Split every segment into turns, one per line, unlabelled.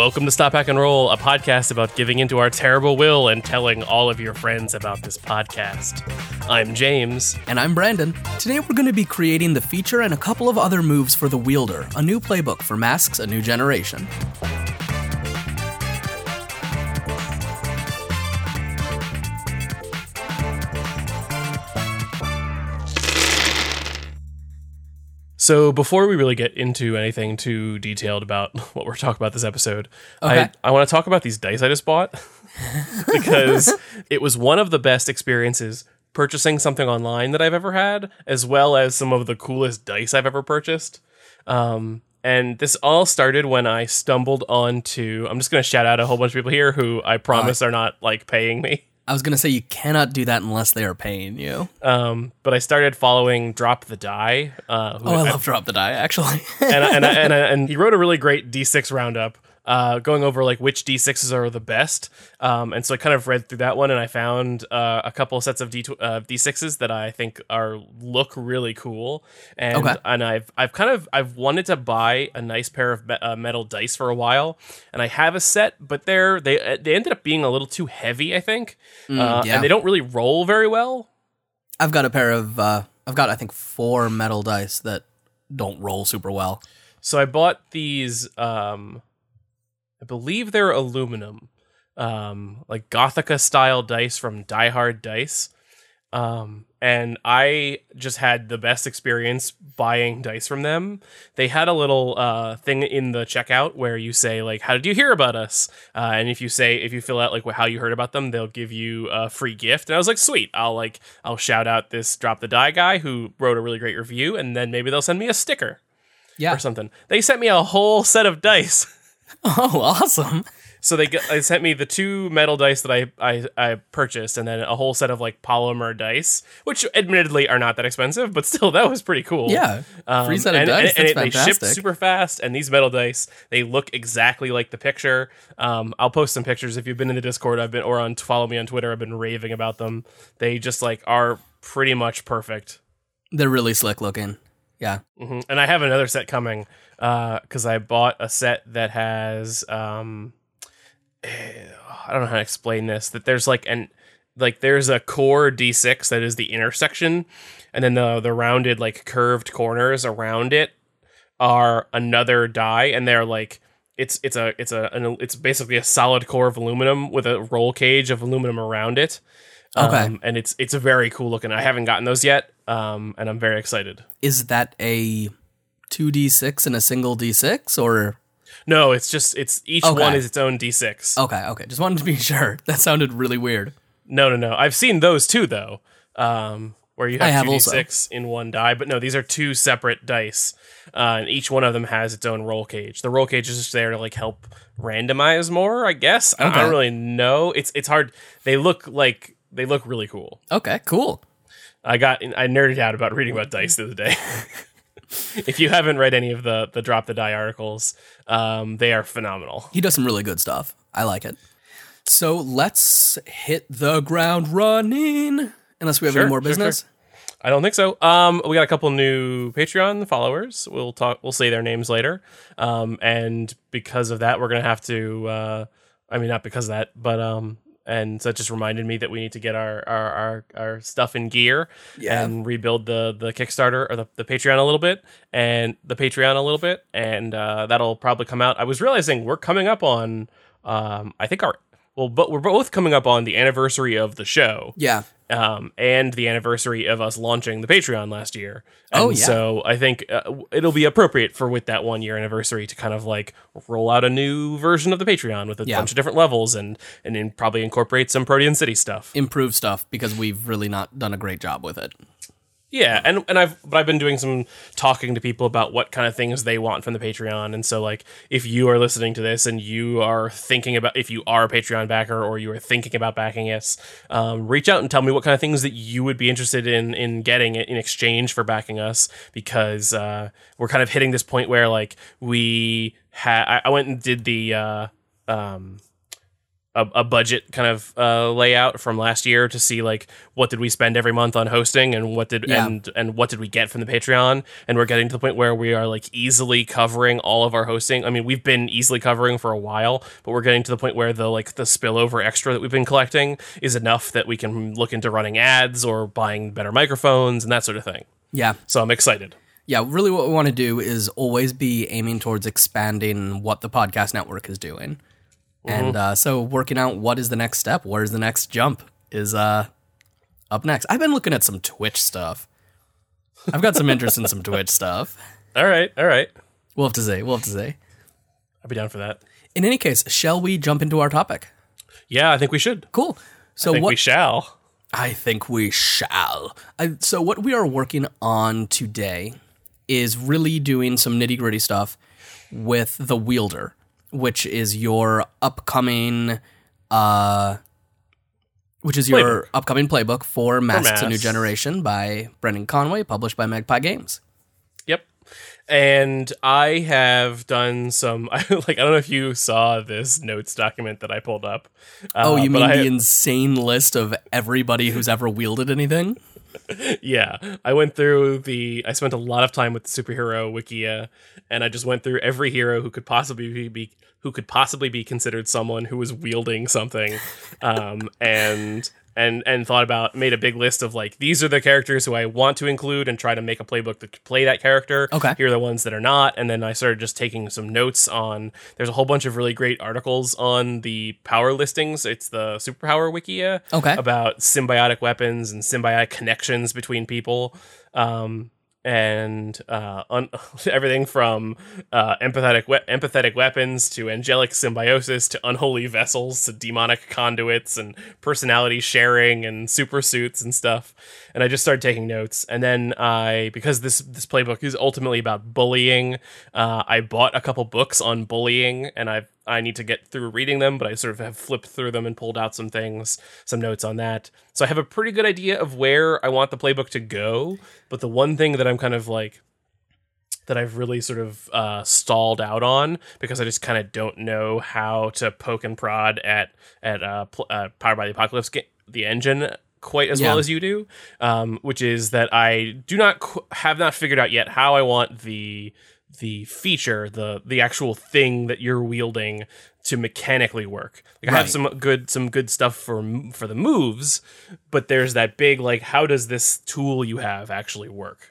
Welcome to Stop Hack and Roll, a podcast about giving into our terrible will and telling all of your friends about this podcast. I'm James.
And I'm Brandon. Today we're going to be creating the feature and a couple of other moves for the wielder, a new playbook for Masks A New Generation.
So before we really get into anything too detailed about what we're talking about this episode,
Okay.
I, I want to talk about these dice I just bought because it was one of the best experiences purchasing something online that I've ever had, as well as some of the coolest dice I've ever purchased. Um, and this all started when I stumbled onto. I'm just going to shout out a whole bunch of people here who I promise are not like paying me.
I was going to say you cannot do that unless they are paying you.
Um, but I started following Drop the Die. Uh, who
Oh, I love Drop the Die, actually.
and and and, and he wrote a really great D6 roundup, uh, going over like which D6s are the best. Um, and so I kind of read through that one, and I found uh, a couple sets of D uh, D6s that I think are look really cool. And
Okay.
and I've I've kind of I've wanted to buy a nice pair of me- uh, metal dice for a while, and I have a set, but they're they they ended up being a little too heavy, I think, uh,
yeah.
and they don't really roll very well.
I've got a pair of, uh, I've got, I think, four metal dice that don't roll super well.
So I bought these. Um, I believe they're aluminum, um, like Gothica style dice from Die Hard Dice. Um, and I just had the best experience buying dice from them. They had a little uh, thing in the checkout where you say like, "How did you hear about us?" Uh, and if you say if you fill out like how you heard about them, they'll give you a free gift. And I was like, "Sweet!" I'll like I'll shout out this drop the die guy who wrote a really great review, and then maybe they'll send me a sticker
Yeah.
or something. They sent me a whole set of dice.
Oh, awesome.
So they get, they sent me the two metal dice that I, I I purchased, and then a whole set of like polymer dice, which admittedly are not that expensive, but still that was pretty cool.
Yeah.
Um,
Free set of
and,
dice.
and, and it- they
shipped
super fast, and these metal dice they look exactly like the picture. Um, I'll post some pictures if you've been in the Discord. I've been or on follow me on Twitter. I've been raving about them. They just like are pretty much perfect.
They're really slick looking. Yeah.
hmm And I have another set coming because I bought a set that has um, eh, I don't know how to explain this. That there's like an like there's a core D6 that is the intersection, and then the the rounded like curved corners around it are another die, and they're like it's it's a it's a an, it's basically a solid core of aluminum with a roll cage of aluminum around it.
Okay.
Um, and it's it's a very cool looking. I haven't gotten those yet, um, and I'm very excited.
Is that a 2d6 and a single d6 or
No, it's just it's each
Okay.
one is its own d6.
Okay, okay. Just wanted to be sure. That sounded really weird.
No, no, no. I've seen those too though. Um where you have,
have
two
also.
d6 in one die, but no, these are two separate dice. Uh, and each one of them has its own roll cage. The roll cage is just there to like help randomize more, I guess. I- I don't really know. It's it's hard. They look like they look really cool.
Okay, cool.
I got I nerded out about reading about dice the other day. if you haven't read any of the the drop the die articles, um, they are phenomenal.
He does some really good stuff. I like it. So let's hit the ground running. Unless we have
Sure,
any more
sure,
business.
I don't think so. Um, we got a couple new Patreon followers. We'll talk. We'll say their names later. Um, and because of that, we're gonna have to. Uh, I mean, not because of that, but um, and so it just reminded me that we need to get our our our, our stuff in gear
Yeah.
and rebuild the the Kickstarter or the, the Patreon a little bit and the Patreon a little bit, and uh, that'll probably come out. I was realizing we're coming up on. Um, I think our well, but we're both coming up on the anniversary of the show
Yeah.
um, and the anniversary of us launching the Patreon last year. And
Oh, yeah.
So I think uh, it'll be appropriate for with that one year anniversary to kind of like roll out a new version of the Patreon with a
Yeah.
bunch of different levels and and then probably incorporate some Protean City stuff.
Improve stuff because we've really not done a great job with it.
Yeah, and and I've but I've been doing some talking to people about what kind of things they want from the Patreon, and so like if you are listening to this and you are thinking about if you are a Patreon backer or you are thinking about backing us, um, reach out and tell me what kind of things that you would be interested in in getting in exchange for backing us because uh, we're kind of hitting this point where like we had I, I went and did the uh, um, a, a budget kind of uh, layout from last year to see like what did we spend every month on hosting and what did
Yeah.
and and what did we get from the Patreon and we're getting to the point where we are like easily covering all of our hosting. I mean, we've been easily covering for a while, but we're getting to the point where the like the spillover extra that we've been collecting is enough that we can look into running ads or buying better microphones and that sort of thing.
Yeah.
So I'm excited.
Yeah, really what we want to do is always be aiming towards expanding what the podcast network is doing. And uh, so working out what is the next step, where's the next jump is uh up next. I've been looking at some Twitch stuff. I've got some interest in some Twitch stuff.
All right, all right.
We'll have to say, we'll have to say.
I'll be down for that.
In any case, shall we jump into our topic?
Yeah, I think we should.
Cool. So what
we shall.
I think we shall. I, so, what we are working on today is really doing some nitty gritty stuff with the Wielder, which is your upcoming, uh, which is your
Playbook.
upcoming playbook for Masks: A New Generation by Brendan Conway, published by Magpie Games.
Yep. And I have done some I like I don't know if you saw this notes document that I pulled up.
Oh,
Uh,
you mean
I-
the insane list of everybody who's ever wielded anything?
Yeah i went through the i spent a lot of time with the superhero wikia and i just went through every hero who could possibly be, who could possibly be considered someone who was wielding something. Um and and and thought about made a big list of like these are the characters who i want to include and try to make a playbook to play that character
Okay.
here are the ones that are not and then i started just taking some notes on there's a whole bunch of really great articles on the power listings it's the superpower wikia
Okay.
about symbiotic weapons and symbiotic connections between people um, and uh, un- everything from uh, empathetic we- empathetic weapons to angelic symbiosis to unholy vessels to demonic conduits and personality sharing and super suits and stuff and i just started taking notes and then i because this this playbook is ultimately about bullying uh, i bought a couple books on bullying and i've I need to get through reading them, but I sort of have flipped through them and pulled out some things, some notes on that. So I have a pretty good idea of where I want the playbook to go. But the one thing that I'm kind of like, that I've really sort of uh, stalled out on because I just kind of don't know how to poke and prod at at uh, pl- uh, Powered by the Apocalypse, ga- the engine quite as
Yeah.
well as you do, um, which is that I do not qu- have not figured out yet how I want the the feature, the the actual thing that you're wielding to mechanically work. Like I have some good some good stuff for for the moves, but there's that big like how does this tool you have actually work?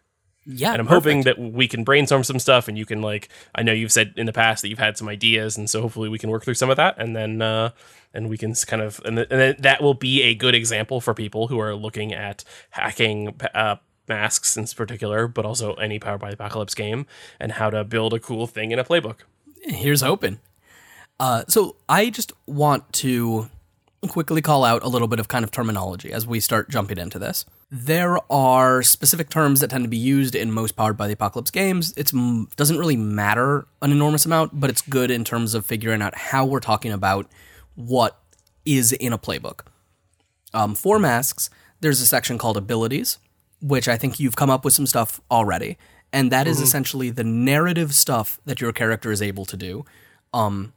Yeah,
and I'm
perfect.
hoping that we can brainstorm some stuff and you can like I know you've said in the past that you've had some ideas and so hopefully we can work through some of that and then uh and we can kind of and, th- and that will be a good example for people who are looking at hacking uh masks in particular but also any powered by the apocalypse game and how to build a cool thing in a playbook
here's open. Uh, so I just want to quickly call out a little bit of kind of terminology as we start jumping into this. There are specific terms that tend to be used in most powered by the apocalypse games. It doesn't really matter an enormous amount, but it's good in terms of figuring out how we're talking about what is in a playbook. Um, for masks, there's a section called abilities, which I think you've come up with some stuff already. And that is essentially the narrative stuff that your character is able to do. Um,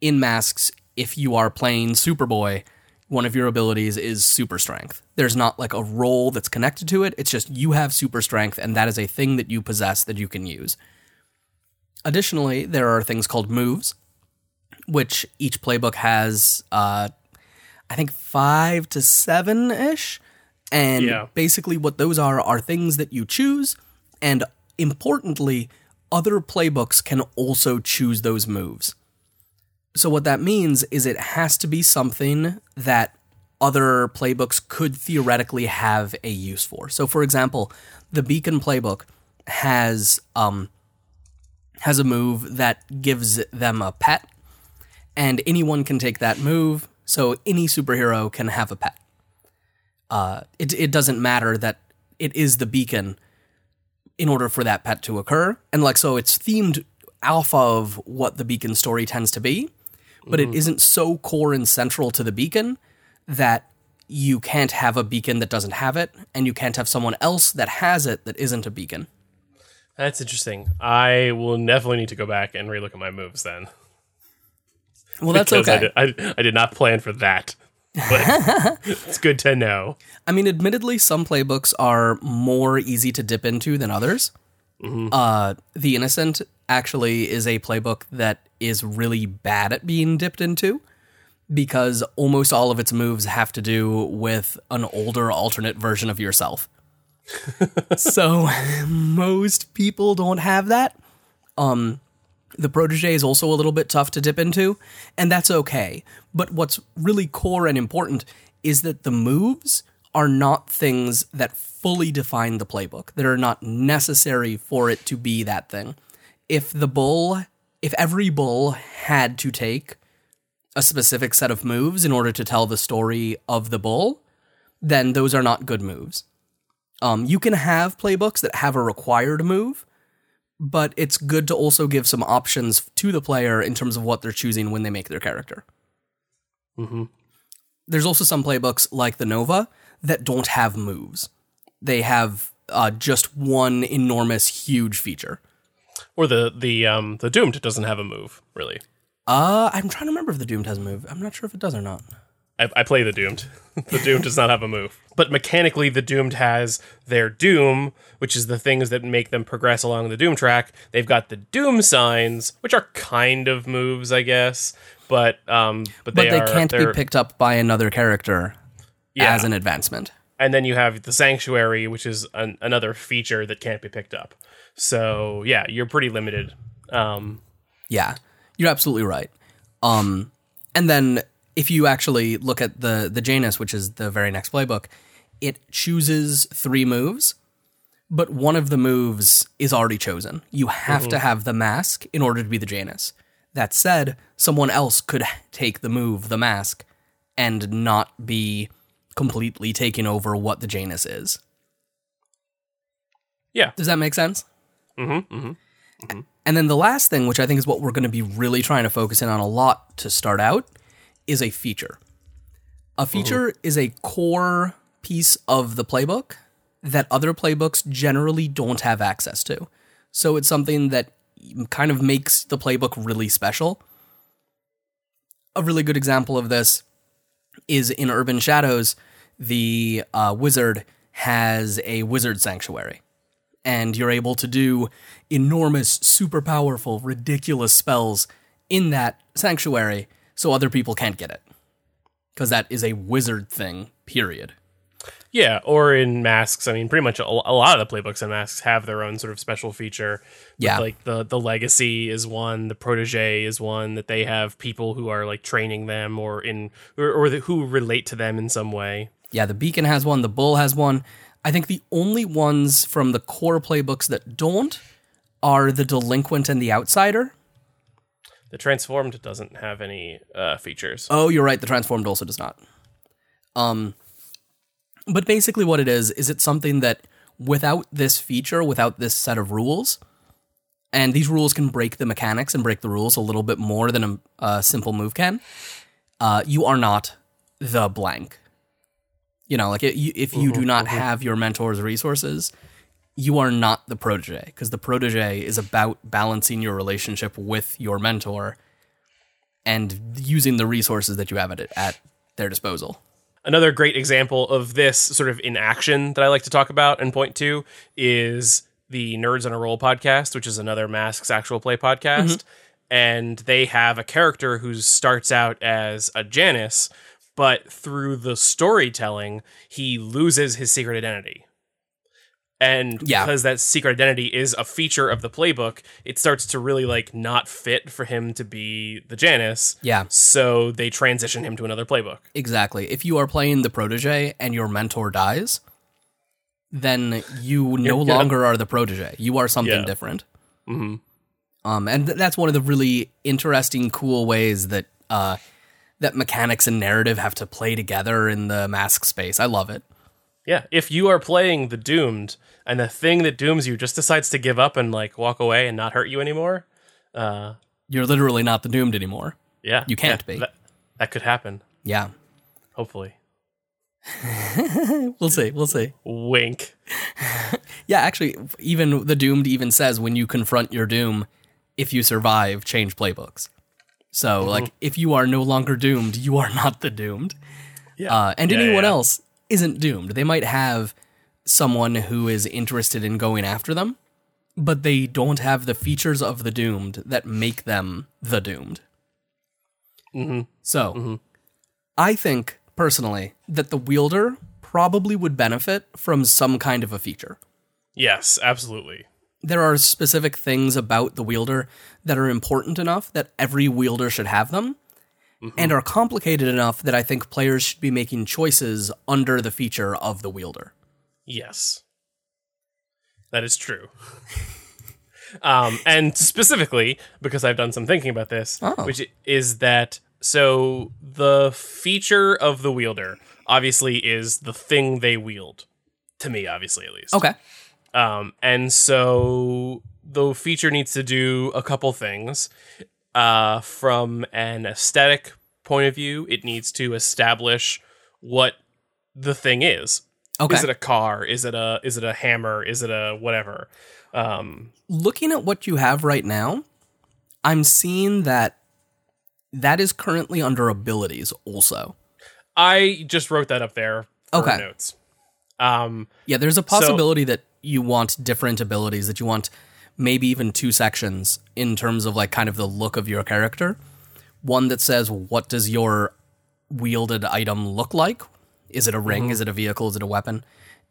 in masks, if you are playing Superboy, one of your abilities is super strength. There's not like a role that's connected to it. It's just you have super strength, and that is a thing that you possess that you can use. Additionally, there are things called moves, which each playbook has, uh, I think, five to seven ish. And
Yeah.
basically, what those are are things that you choose, and importantly, other playbooks can also choose those moves. So, what that means is it has to be something that other playbooks could theoretically have a use for. So, for example, the Beacon playbook has um, has a move that gives them a pet, and anyone can take that move. So, any superhero can have a pet. Uh, it it doesn't matter that it is the Beacon in order for that pet to occur, and like so, it's themed off of what the Beacon story tends to be but it mm-hmm. isn't so core and central to the beacon that you can't have a beacon that doesn't have it, and you can't have someone else that has it that isn't a beacon.
that's interesting I will definitely need to go back and relook at my moves then
Well, that's
because
okay.
I did, I, I did not plan for that. But it's good to know.
I mean, admittedly, some playbooks are more easy to dip into than others. Uh, the Innocent actually is a playbook that is really bad at being dipped into because almost all of its moves have to do with an older alternate version of yourself. so most people don't have that. Um, the protege is also a little bit tough to dip into, and that's okay. But what's really core and important is that the moves are not things that fully define the playbook, that are not necessary for it to be that thing. If the bull, if every bull had to take a specific set of moves in order to tell the story of the bull, then those are not good moves. Um, you can have playbooks that have a required move, but it's good to also give some options to the player in terms of what they're choosing when they make their character.
Mhm.
There's also some playbooks like the Nova that don't have moves. They have uh, just one enormous, huge feature.
Or the the um the doomed doesn't have a move really.
Uh, I'm trying to remember if the Doomed has a move. I'm not sure if it does or not.
I, I play the doomed. the doomed does not have a move, but mechanically the doomed has their doom, which is the things that make them progress along the doom track. They've got the doom signs, which are kind of moves, I guess, but um but
But
they,
they,
are
can't be picked up by another character
Yeah.
as an advancement.
and then you have the sanctuary which is an, another feature that can't be picked up so yeah you're pretty limited um
Yeah, you're absolutely right. Um, and then if you actually look at the the Janus, which is the very next playbook, it chooses three moves, but one of the moves is already chosen. You have to have the mask in order to be the Janus. That said, someone else could take the move, the mask, and not be completely taking over what the Janus is.
yeah
Does that make sense?
mm-hmm, mm-hmm.
And then the last thing, which I think is what we're going to be really trying to focus in on a lot to start out, is a feature. A feature is a core piece of the playbook that other playbooks generally don't have access to. So it's something that kind of makes the playbook really special. A really good example of this is in Urban Shadows, the uh, wizard has a wizard sanctuary and you're able to do enormous, super powerful, ridiculous spells in that sanctuary so other people can't get it. Because that is a wizard thing, period.
Yeah or in masks i mean pretty much a, a lot of the playbooks in masks have their own sort of special feature
Yeah.
like the the legacy is one the protege is one that they have people who are like training them or in or, or the, who relate to them in some way
Yeah, the Beacon has one, the Bull has one. I think the only ones from the core playbooks that don't are the Delinquent and the Outsider.
the transformed doesn't have any uh features
Oh, you're right. The transformed also does not. Um, but basically, what it is is it's something that without this feature, without this set of rules, and these rules can break the mechanics and break the rules a little bit more than a, a simple move can. Uh, you are not the blank. You know, like it, you, if you do not have your mentor's resources, you are not the protege because the protege is about balancing your relationship with your mentor and using the resources that you have at at their disposal.
Another great example of this sort of in action that I like to talk about and point to is the Nerds on a Roll podcast, which is another Masks actual play podcast. Mm-hmm. And they have a character who starts out as a Janus, but through the storytelling, he loses his secret identity. And
Yeah.
because that secret identity is a feature of the playbook, it starts to really like not fit for him to be the Janus.
Yeah,
So they transition him to another playbook.
exactly. If you are playing the protege and your mentor dies, then you no
You're-
longer are the protege. You are something
Yeah.
different.
hmm
Um, and th- that's one of the really interesting, cool ways that uh, that mechanics and narrative have to play together in the mask space. I love it.
Yeah, if you are playing the doomed and the thing that dooms you just decides to give up and like walk away and not hurt you anymore, uh
You're literally not the doomed anymore.
yeah.
You can't
yeah,
be.
That, that could happen,
Yeah,
hopefully.
we'll see. We'll see.
Wink.
Yeah, actually, even the doomed even says when you confront your doom, if you survive, change playbooks. So, like, if you are no longer doomed, you are not the doomed.
Yeah.
Uh, and
yeah,
anyone
yeah.
else isn't doomed. They might have someone who is interested in going after them, but they don't have the features of the doomed that make them the doomed.
Mhm.
So, I think personally that the wielder probably would benefit from some kind of a feature.
Yes, absolutely.
There are specific things about the wielder that are important enough that every wielder should have them, and are complicated enough that I think players should be making choices under the feature of the wielder.
Yes. That is true. um, and specifically, because I've done some thinking about this,
Oh.
which is that so the feature of the wielder obviously is the thing they wield. To me, obviously, at least.
Okay.
Um, and so the feature needs to do a couple things. Uh, from an aesthetic point of view, it needs to establish what the thing is.
Okay.
Is it a car? Is it a is it a hammer? Is it a whatever? Um,
Looking at what you have right now, I'm seeing that that is currently under abilities also.
I just wrote that up there
Okay.
notes. Um,
Yeah, there's a possibility that you want different abilities, that you want maybe even two sections in terms of like kind of the look of your character. One that says, what does your wielded item look like? Is it a ring? Mm-hmm. Is it a vehicle? Is it a weapon?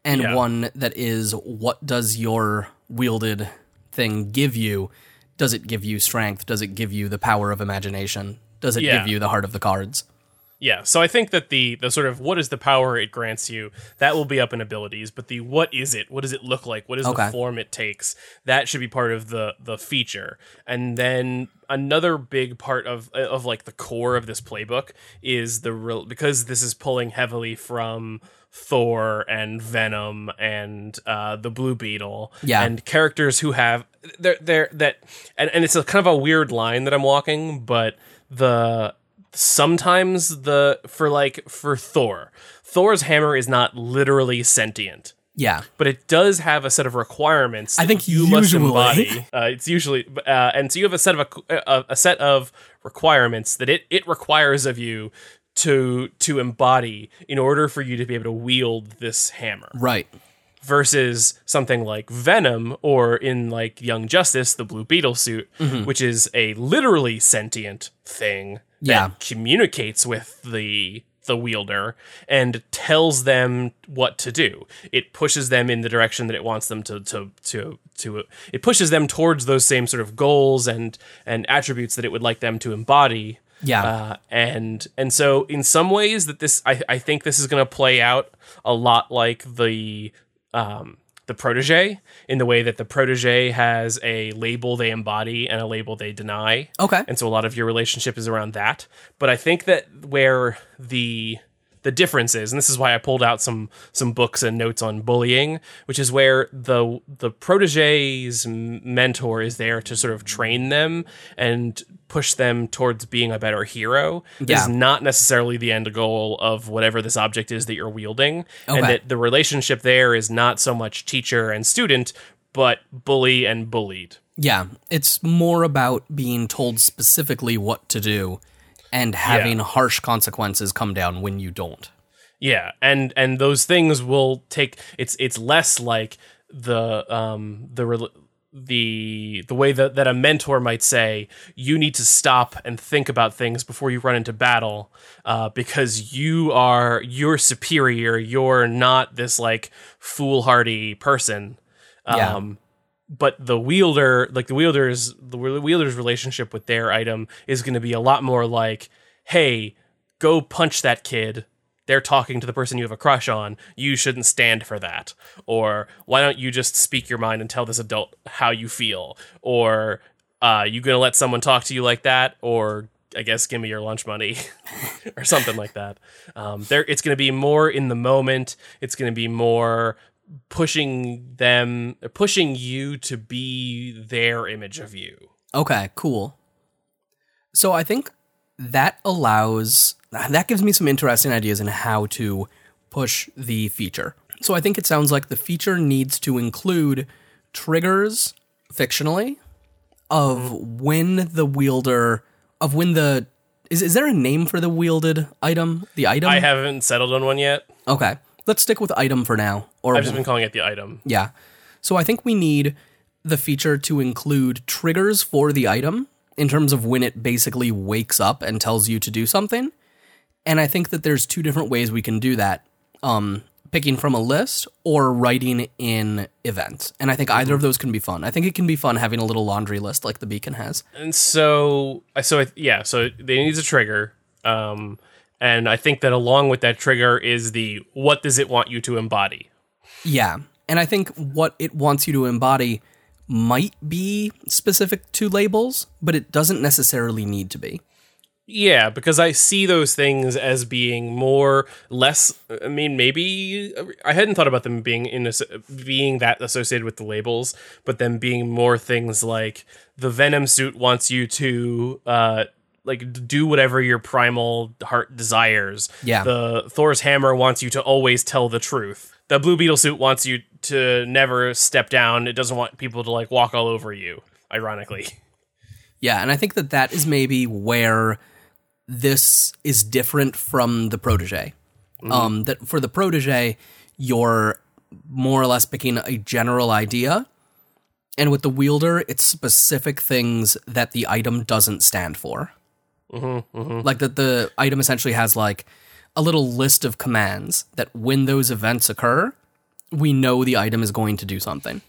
And
Yeah.
one that is, what does your wielded thing give you? Does it give you strength? Does it give you the power of imagination? Does it
Yeah.
give you the heart of the cards?
Yeah, so I think that the the sort of what is the power it grants you that will be up in abilities, but the what is it? What does it look like? What is
Okay.
the form it takes? That should be part of the the feature. And then another big part of of like the core of this playbook is the real because this is pulling heavily from Thor and Venom and uh, the Blue Beetle
Yeah.
and characters who have they're they're that and, and it's a kind of a weird line that I'm walking, but the sometimes the for like for Thor, Thor's hammer is not literally sentient.
Yeah.
But it does have a set of requirements.
I think
you must embody. Uh, it's usually, uh, and so you have a set of a, a, a set of requirements that it it requires of you to to embody in order for you to be able to wield this hammer
Right.
Versus something like Venom or in like Young Justice, the Blue Beetle suit, which is a literally sentient thing
Yeah.
that communicates with the the wielder and tells them what to do. It pushes them in the direction that it wants them to to to to it pushes them towards those same sort of goals and and attributes that it would like them to embody
Yeah.
uh, and and so in some ways that this I, I think this is going to play out a lot like the um, the protege in the way that the protege has a label they embody and a label they deny
okay.
and so a lot of your relationship is around that but i think that where the the difference is and this is why i pulled out some some books and notes on bullying which is where the the protege's mentor is there to sort of train them and push them towards being a better hero.
Yeah.
is not necessarily the end goal of whatever this object is that you're wielding and that the relationship there is not so much teacher and student but bully and bullied.
Yeah, it's more about being told specifically what to do and having harsh consequences come down when you don't.
Yeah, and and those things will take it's it's less like the um the the the way that, that a mentor might say you need to stop and think about things before you run into battle uh, because you are you're superior you're not this like foolhardy person
Yeah.
um but the wielder like the wielder's the wielder's relationship with their item is going to be a lot more like hey go punch that kid. They're talking to the person you have a crush on. You shouldn't stand for that. Or why don't you just speak your mind and tell this adult how you feel? Or uh you gonna let someone talk to you like that? Or i guess give me your lunch money or something like that. Um there it's gonna be more in the moment. It's gonna be more pushing them pushing you to be their image of you
Okay, cool. So I think that allows that gives me some interesting ideas in how to push the feature. So I think it sounds like the feature needs to include triggers fictionally of when the wielder of when the is is there a name for the wielded item? The item?
I haven't settled on one yet.
Okay. Let's stick with item for now. Or
I've just been calling it the item.
yeah. So I think we need the feature to include triggers for the item in terms of when it basically wakes up and tells you to do something. And I think that there's two different ways we can do that. Um picking from a list or writing in events. And I think either of those can be fun. I think it can be fun having a little laundry list like the beacon has.
And so, so I- yeah, so it needs a trigger. Um, and I think that along with that trigger is the what does it want you to embody?
Yeah. And I think what it wants you to embody might be specific to labels, but it doesn't necessarily need to be.
Yeah, because I see those things as being more less. I mean, maybe I hadn't thought about them being in a, being that associated with the labels, but them being more things like the Venom suit wants you to uh like do whatever your primal heart desires.
Yeah.
The Thor's hammer wants you to always tell the truth. The Blue Beetle suit wants you to never step down. It doesn't want people to like walk all over you. Ironically.
Yeah, and I think that that is maybe where this is different from the protege. Um, that for the protege, you're more or less picking a general idea, and with the wielder, it's specific things that the item doesn't stand for. Like that, the item essentially has like a little list of commands that when those events occur, we know the item is going to do something.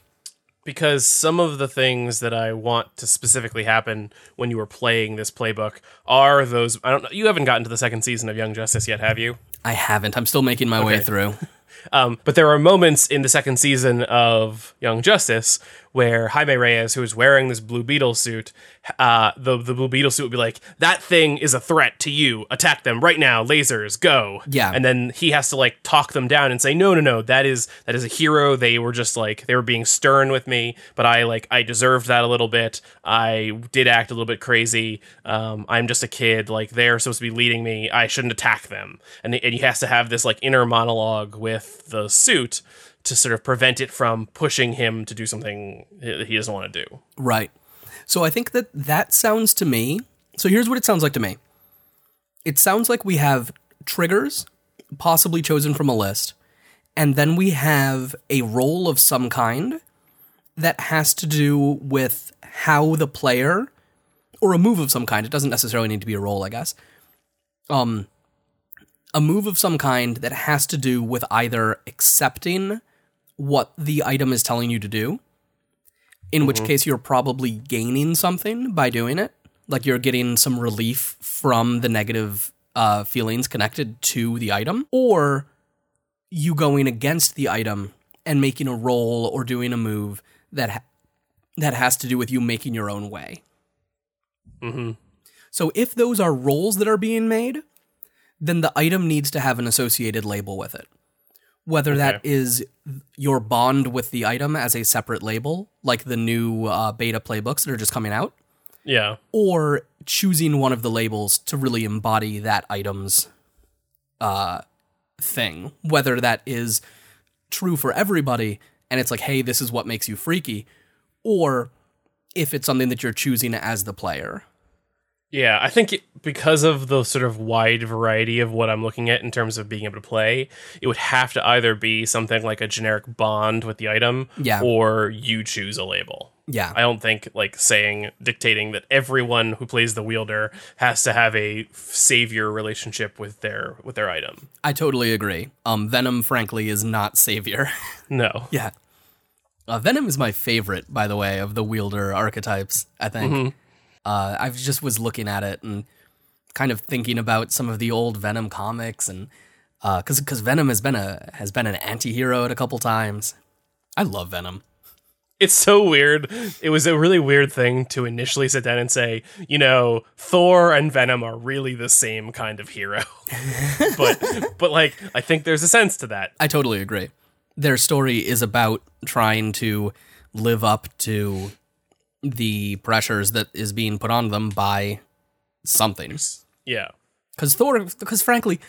because some of the things that I want to specifically happen when you were playing this playbook are those I don't know you haven't gotten to the second season of Young Justice yet, have you?
I haven't. I'm still making my way through.
Um, but there are moments in the second season of Young Justice where Jaime Reyes, who is wearing this Blue Beetle suit, uh, the the Blue Beetle suit would be like, "That thing is a threat to you. Attack them right now. Lasers, go!"
Yeah.
and then he has to like talk them down and say, "No, no, no. That is that is a hero. They were just like they were being stern with me, but I like I deserved that a little bit. I did act a little bit crazy. Um, I'm just a kid. Like they're supposed to be leading me. I shouldn't attack them." And and he has to have this like inner monologue with the suit to sort of prevent it from pushing him to do something that he doesn't want to do.
Right. So I think that that sounds to me. So here's what it sounds like to me. It sounds like we have triggers, possibly chosen from a list, and then we have a role of some kind that has to do with how the player, or a move of some kind. It doesn't necessarily need to be a role, I guess. Um, a move of some kind that has to do with either accepting what the item is telling you to do in which case you're probably gaining something by doing it. Like you're getting some relief from the negative uh, feelings connected to the item, or you going against the item and making a roll or doing a move that ha- that has to do with you making your own way.
hmm
So if those are rolls that are being made, then the item needs to have an associated label with it. Whether that is your bond with the item as a separate label, like the new uh, beta playbooks that are just coming out,
Yeah.
or choosing one of the labels to really embody that item's uh, thing. Whether that is true for everybody and it's like, hey, this is what makes you freaky, or if it's something that you're choosing as the player.
Yeah, I think it, because of the sort of wide variety of what I'm looking at in terms of being able to play, it would have to either be something like a generic bond with the item,
Yeah.
or you choose a label.
Yeah.
I don't think like saying dictating that everyone who plays the wielder has to have a savior relationship with their with their item.
I totally agree. Um, Venom, frankly, is not savior.
No.
yeah. Uh, Venom is my favorite, by the way, of the wielder archetypes. I think. Uh, I just was looking at it and kind of thinking about some of the old Venom comics, and because because Venom has been a has been an anti-hero at a couple times. I love Venom.
It's so weird. It was a really weird thing to initially sit down and say, you know, Thor and Venom are really the same kind of hero. but but like I think there's a sense to that.
I totally agree. Their story is about trying to live up to the pressures that is being put on them by something.
Yeah.
Because Thor, because frankly,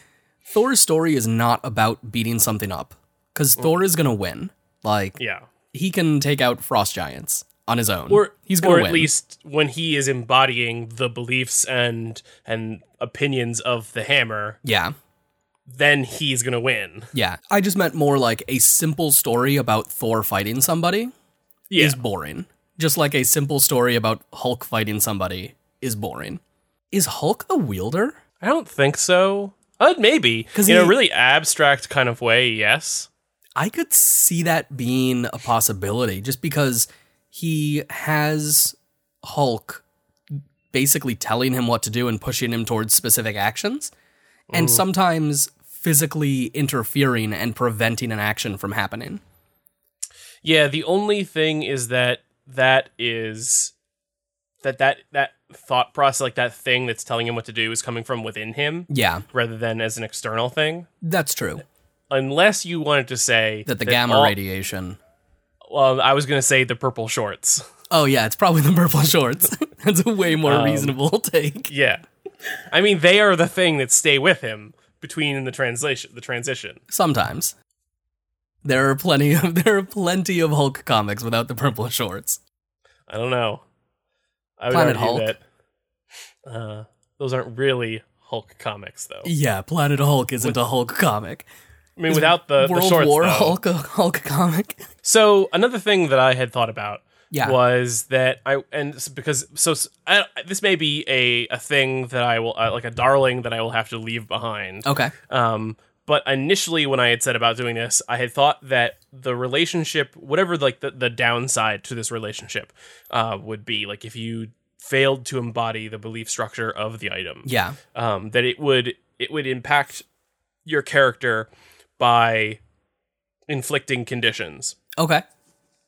Thor's story is not about beating something up. Because mm. Thor is gonna win. Like
Yeah.
he can take out frost giants. on his own.
or
he's going
or
to
at least when he is embodying the beliefs and and opinions of the hammer,
yeah.
then he's gonna win.
Yeah. I just meant more like a simple story about Thor fighting somebody
Yeah,
is boring. Just like a simple story about Hulk fighting somebody is boring. Is Hulk the wielder?
I don't think so. Uh, maybe
'Cause
in a really abstract kind of way. Yes.
I could see that being a possibility just because he has Hulk basically telling him what to do and pushing him towards specific actions, and sometimes physically interfering and preventing an action from happening.
Yeah. The only thing is that that is that that that thought process, like that thing that's telling him what to do, is coming from within him
Yeah,
rather than as an external thing.
that's true.
Unless you wanted to say
That the gamma
all-
radiation.
Well, I was gonna say the purple shorts.
Oh yeah, it's probably the purple shorts. That's a way more um, reasonable take.
Yeah. I mean, they are the thing that stay with him between the translation, the transition.
Sometimes. There are plenty of there are plenty of Hulk comics without the purple shorts.
I don't know. I would
Planet
argue
Hulk?
that uh, those aren't really Hulk comics, though.
Yeah, Planet Hulk isn't a Hulk comic.
I mean, without the, the
World
shorts,
War
though.
Hulk Hulk comic.
So another thing that I had thought about
Yeah.
was that I and because so I this may be a a thing that I will uh, like a darling that I will have to leave behind.
Okay.
Um, but initially, when I had said about doing this, I had thought that the relationship, whatever like the, the downside to this relationship, uh, would be like if you failed to embody the belief structure of the item,
Yeah.
um, that it would it would impact your character by inflicting conditions
Okay.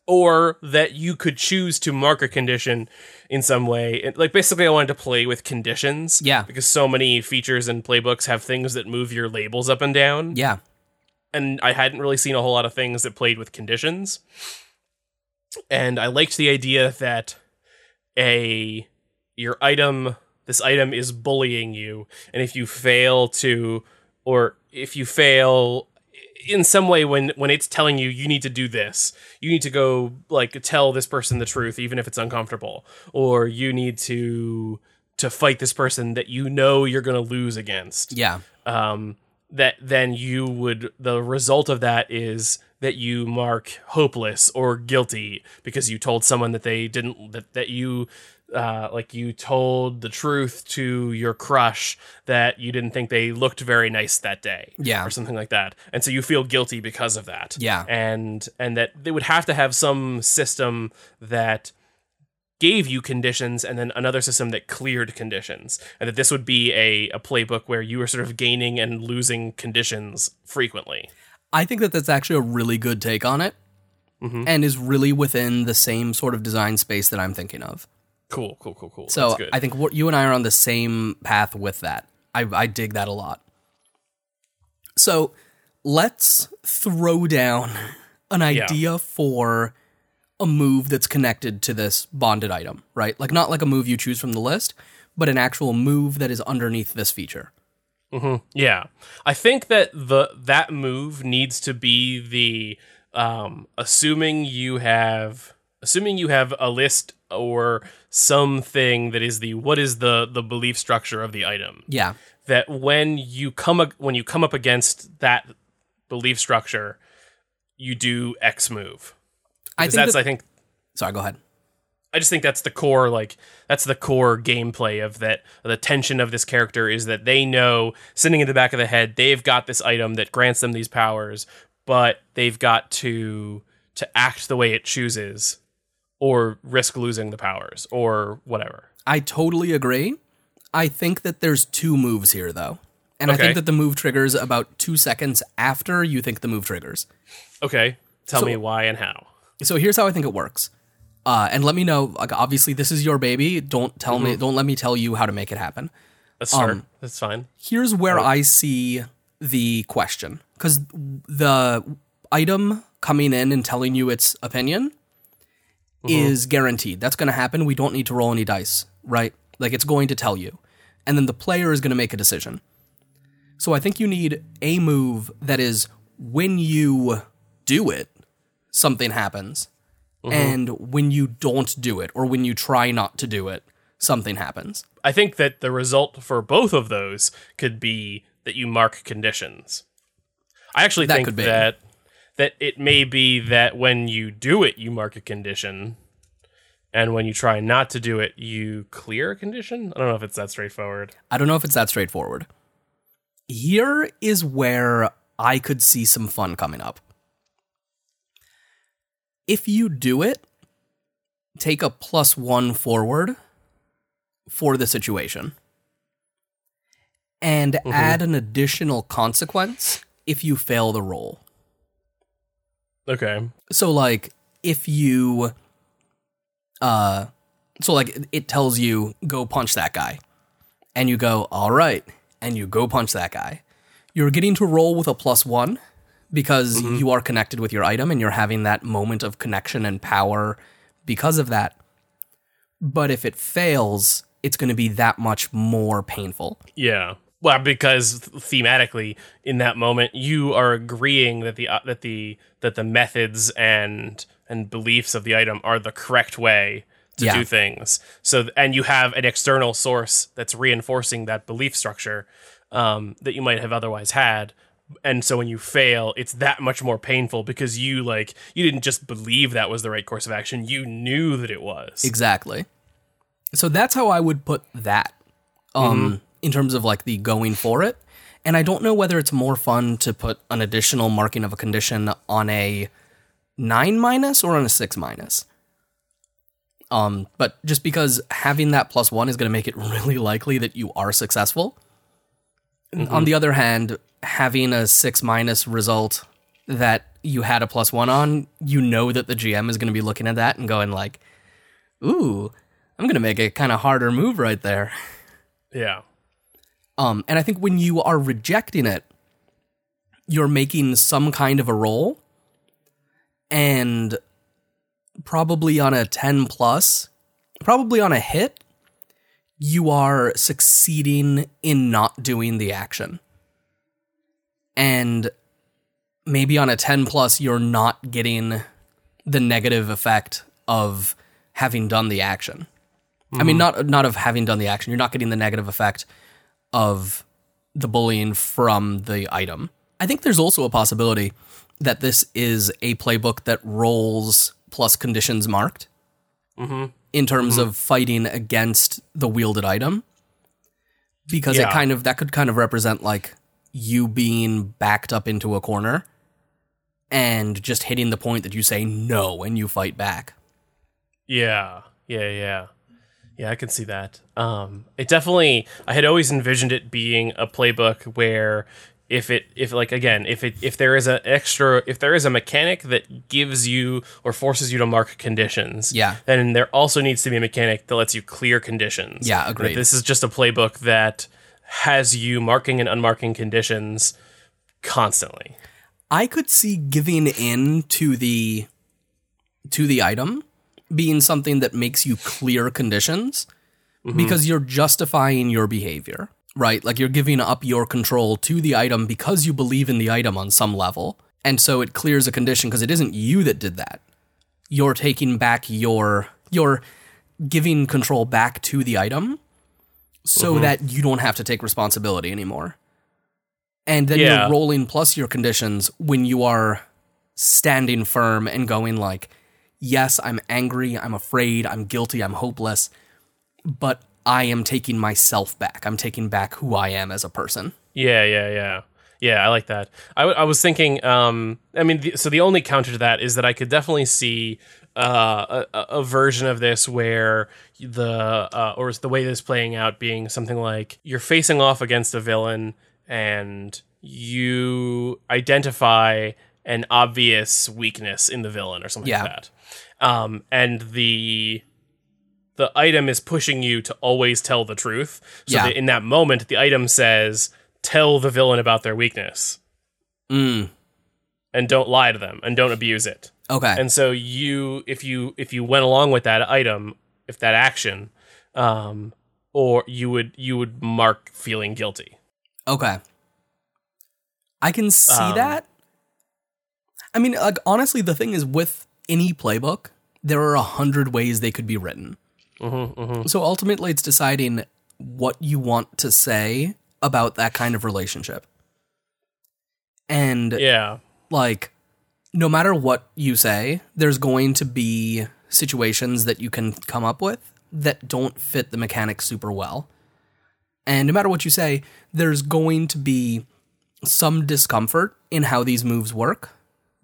Or that you could choose to mark a condition in some way. It- like basically, I wanted to play with conditions.
Yeah.
because so many features and playbooks have things that move your labels up and down,
Yeah.
and I hadn't really seen a whole lot of things that played with conditions. And I liked the idea that a your item this item is bullying you and if you fail to or if you fail in some way when when it's telling you you need to do this you need to go like tell this person the truth even if it's uncomfortable or you need to to fight this person that you know you're going to lose against
Yeah.
um, that then you would the result of that is that you mark hopeless or guilty because you told someone that they didn't that that you uh, like you told the truth to your crush that you didn't think they looked very nice that day
Yeah.
or something like that and so you feel guilty because of that
Yeah.
and and that they would have to have some system that gave you conditions and then another system that cleared conditions and that this would be a, a playbook where you were sort of gaining and losing conditions frequently
I think that that's actually a really good take on it
Mhm.
and is really within the same sort of design space that I'm thinking of.
Cool cool cool cool
So
That's good.
I think you and I are on the same path with that. I, I dig that a lot. So let's throw down an idea for a move that's connected to this bonded item, right? Like not like a move you choose from the list, but an actual move that is underneath this feature.
Yeah, I think that the that move needs to be the um, assuming you have assuming you have a list or something that is the what is the the belief structure of the item
Yeah.
that when you come when you come up against that belief structure you do X move
I think
that's
that-
I think
sorry, go ahead.
I just think that's the core like that's the core gameplay of that the tension of this character is that they know sitting in the back of the head they've got this item that grants them these powers but they've got to to act the way it chooses or risk losing the powers or whatever.
I totally agree. I think that there's two moves here, though. And I think that the move triggers about two seconds after you think the move triggers.
Okay, tell
So-
me why and how.
So here's how I think it works. Uh, and let me know. Like, obviously, this is your baby. Don't tell me. Don't let me tell you how to make it happen.
Let's start.
Um,
That's fine.
Here's where I see the question because the item coming in and telling you its opinion Mm-hmm. is guaranteed. That's going to happen. We don't need to roll any dice, right? Like it's going to tell you. And then the player is going to make a decision. So I think you need a move that is when you do it, something happens. Mm-hmm. and when you don't do it or when you try not to do it, something happens.
I think that the result for both of those could be that you mark conditions. I actually
That
think that that it may be that when you do it, you mark a condition, and when you try not to do it, you clear a condition. I don't know if it's that straightforward.
I don't know if it's that straightforward. Here is where I could see some fun coming up. If you do it, take a plus one forward for the situation and mm-hmm. add an additional consequence if you fail the roll.
Okay.
So like if you uh so like it tells you go punch that guy and you go all right and you go punch that guy. You're getting to roll with a plus 1 because you are connected with your item and you're having that moment of connection and power because of that. But if it fails, it's going to be that much more painful.
Yeah. Well, because thematically, in that moment, you are agreeing that the uh, that the that the methods and and beliefs of the item are the correct way to
Yeah.
do things. So, and you have an external source that's reinforcing that belief structure um, that you might have otherwise had. And so, when you fail, it's that much more painful because you like you didn't just believe that was the right course of action; you knew that it was.
Exactly. So that's how I would put that um in terms of like the going for it. And I don't know whether it's more fun to put an additional marking of a condition on a 9 minus or on a 6 minus. Um but just because having that plus 1 is going to make it really likely that you are successful. On the other hand, having a 6 minus result that you had a plus 1 on, you know that the GM is going to be looking at that and going like, "Ooh, I'm gonna make a kind of harder move right there.
Yeah.
Um, and I think when you are rejecting it, you're making some kind of a roll, and probably on a 10 plus, probably on a hit, you are succeeding in not doing the action. And maybe on a 10 plus, you're not getting the negative effect of having done the action. I mean, not not of having done the action. You're not getting the negative effect of the bullying from the item. I think there's also a possibility that this is a playbook that rolls plus conditions marked mm-hmm. in terms mm-hmm. of fighting against the wielded item, because it kind of that could kind of represent like you being backed up into a corner and just hitting the point that you say no and you fight back.
Yeah, yeah, yeah, yeah. I can see that. Um, it definitely. I had always envisioned it being a playbook where, if it, if like again, if it, if there is an extra, if there is a mechanic that gives you or forces you to mark conditions,
Yeah.
then there also needs to be a mechanic that lets you clear conditions.
Yeah, agreed.
This is just a playbook that has you marking and unmarking conditions constantly.
I could see giving in to the to the item being something that makes you clear conditions mm-hmm. because you're justifying your behavior, right? Like you're giving up your control to the item because you believe in the item on some level. And so it clears a condition because it isn't you that did that. You're taking back your you're giving control back to the item so mm-hmm. that you don't have to take responsibility anymore. And then
Yeah.
you're rolling plus your conditions when you are standing firm and going like, yes, I'm angry, I'm afraid, I'm guilty, I'm hopeless, but I am taking myself back. I'm taking back who I am as a person.
Yeah, yeah, yeah. Yeah, I like that. I, w- I was thinking, um, I mean, the, so the only counter to that is that I could definitely see uh, a, a- version of this where the, uh, or the way this is playing out being something like you're facing off against a villain and you identify an obvious weakness in the villain or something
Yeah.
like that. Um, and the the item is pushing you to always tell the truth. So
Yeah.
that in that moment, the item says, "Tell the villain about their weakness,
Mm,
and don't lie to them, and don't abuse it."
okay.
And so you, if you if you went along with that item, if that action, um, or you would you would mark feeling guilty.
Okay. I can see
Um,
that. I mean, like honestly, the thing is with any playbook there are a hundred ways they could be written. Mm-hmm, mm-hmm. So ultimately, it's deciding what you want to say about that kind of relationship. And
Yeah.
like no matter what you say, there's going to be situations that you can come up with that don't fit the mechanics super well. And no matter what you say, there's going to be some discomfort in how these moves work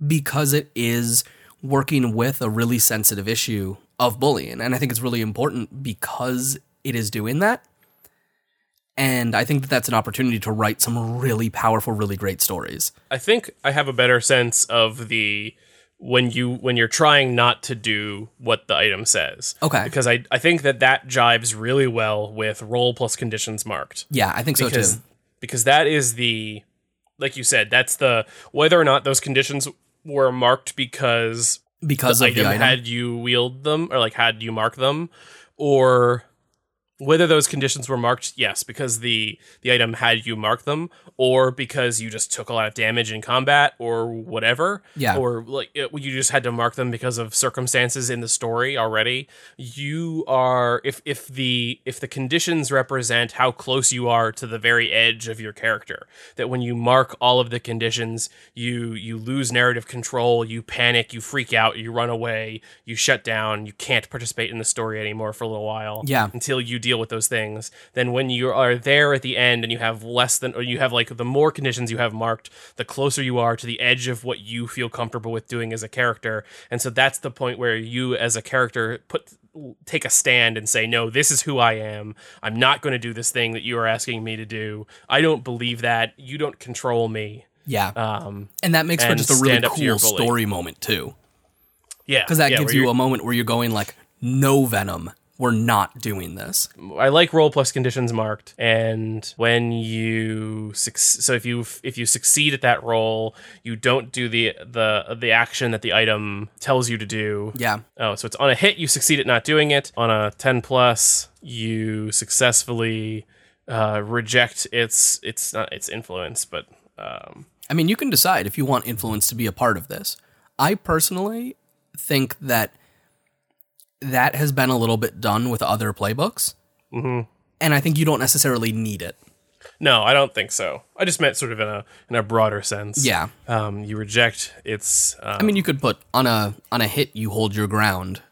because it is working with a really sensitive issue of bullying. And I think it's really important because it is doing that. And I think that that's an opportunity to write some really powerful, really great stories.
I think I have a better sense of the when you when you're trying not to do what the item says.
Okay.
Because I I think that that jives really well with roll plus conditions marked.
Yeah, I think so too.
because that is the like you said that's the whether or not those conditions were marked because
Because
the
of the
item
item.
had you wield them or like had you mark them or whether those conditions were marked yes because the the item had you mark them or because you just took a lot of damage in combat or whatever
Yeah.
or like it, you just had to mark them because of circumstances in the story already you are if if the if the conditions represent how close you are to the very edge of your character that when you mark all of the conditions you you lose narrative control you panic you freak out you run away you shut down you can't participate in the story anymore for a little while
Yeah.
until you deal with those things then when you are there at the end and you have less than or you have like the more conditions you have marked the closer you are to the edge of what you feel comfortable with doing as a character. And so that's the point where you as a character put take a stand and say no this is who i am. I'm not going to do this thing that you are asking me to do. I don't believe that. You don't control me.
Yeah.
um
and that makes for just a really
stand up to your
cool story moment too.
yeah.
Because that
yeah,
gives you a moment where you're going like, no venom. We're not doing this.
I like roll plus conditions marked, and when you suc- so if you if you succeed at that roll, you don't do the the the action that the item tells you to do.
Yeah.
Oh, so it's on a hit you succeed at not doing it. On a ten plus, you successfully uh, reject its its not its influence, but um,
I mean, you can decide if you want influence to be a part of this. I personally think that that has been a little bit done with other playbooks.
Mhm.
And I think you don't necessarily need it.
no, I don't think so. I just meant sort of in a in a broader sense.
Yeah.
Um, you reject its. Um,
I mean, you could put on a on a hit you hold your ground.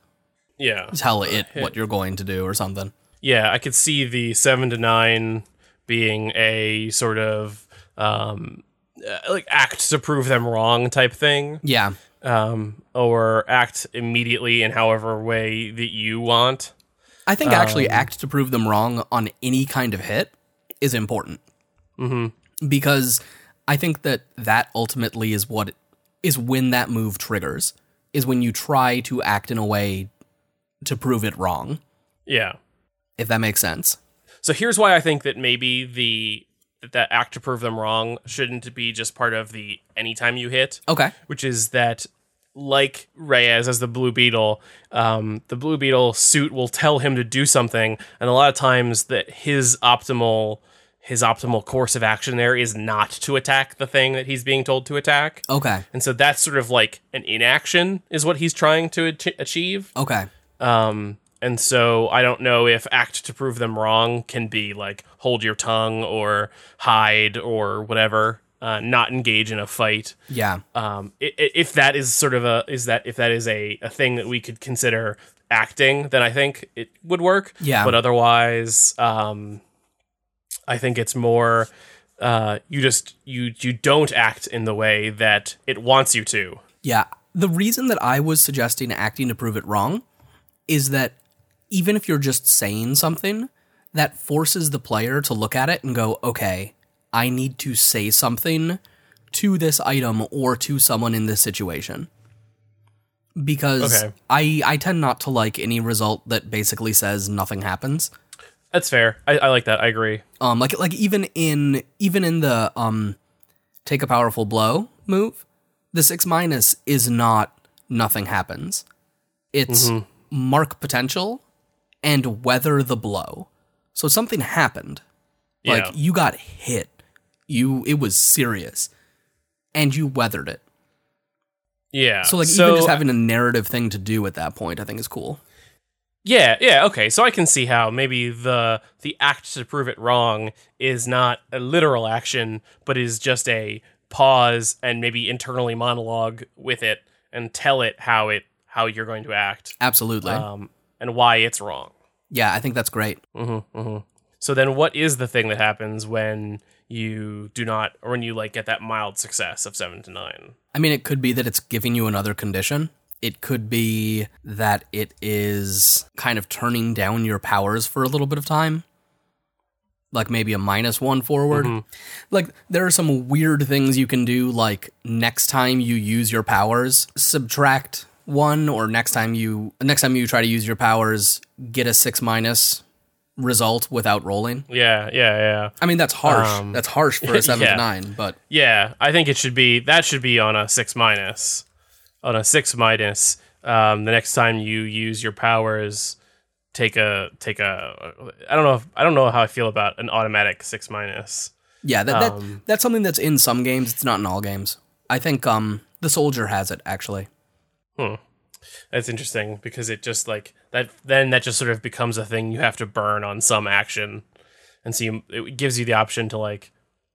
yeah.
Tell it what you're going to do or something.
yeah, I could see the seven to nine being a sort of um, uh, like act to prove them wrong type thing,
Yeah.
Um, or act immediately in however way that you want.
I think actually
Um,
act to prove them wrong on any kind of hit is important. Mm-hmm. Because I think that that ultimately is what is when that move triggers is when you try to act in a way to prove it wrong.
Yeah.
If that makes sense.
So here's why I think that maybe the that, that act to prove them wrong shouldn't be just part of the anytime you hit.
Okay.
which is that like Reyes as the Blue Beetle, um, the Blue Beetle suit will tell him to do something, and a lot of times that his optimal his optimal course of action there is not to attack the thing that he's being told to attack,
Okay.
and so that's sort of like an inaction is what he's trying to ach- achieve.
Okay.
Um, and so I don't know if act to prove them wrong can be like hold your tongue or hide or whatever, uh, not engage in a fight
Yeah.
um, if that is sort of a is that if that is a, a thing that we could consider acting, then I think it would work.
Yeah.
But otherwise, um, I think it's more uh, you just you you don't act in the way that it wants you to.
Yeah. The reason that I was suggesting acting to prove it wrong is that even if you're just saying something, that forces the player to look at it and go, okay, I need to say something to this item or to someone in this situation. Because
Okay.
I, I tend not to like any result that basically says nothing happens.
That's fair. I, I like that. I agree.
Um, like like even in even in the um, take a powerful blow move, the six minus is not nothing happens. It's mark potential and weather the blow. So something happened. Like
Yeah.
you got hit. You it was serious, and you weathered it.
Yeah.
So like even just having a narrative thing to do at that point, I think is cool.
Yeah, yeah, okay. So I can see how maybe the the act to prove it wrong is not a literal action, but is just a pause and maybe internally monologue with it and tell it how it how you're going to act
Absolutely.
um, and why it's wrong.
yeah, I think that's great.
Mm-hmm, mm-hmm. So then, what is the thing that happens when you do not, or when you like get that mild success of seven to nine?
I mean, it could be that it's giving you another condition. It could be that it is kind of turning down your powers for a little bit of time. Like maybe a minus one forward. Like there are some weird things you can do, like next time you use your powers, subtract one, or next time you next time you try to use your powers, get a six minus result without rolling.
Yeah, yeah, yeah,
I mean that's harsh.
Um,
that's harsh for a seven
yeah.
to nine, but
yeah. I think it should be that should be on a six minus, on a six minus. Um, the next time you use your powers, take a take a. I don't know. If, I don't know how I feel about an automatic six minus.
Yeah, that, that
Um,
that's something that's in some games. It's not in all games. I think um the soldier has it actually.
That's interesting because it just like that. Then that just sort of becomes a thing you have to burn on some action, and so you, it gives you the option to like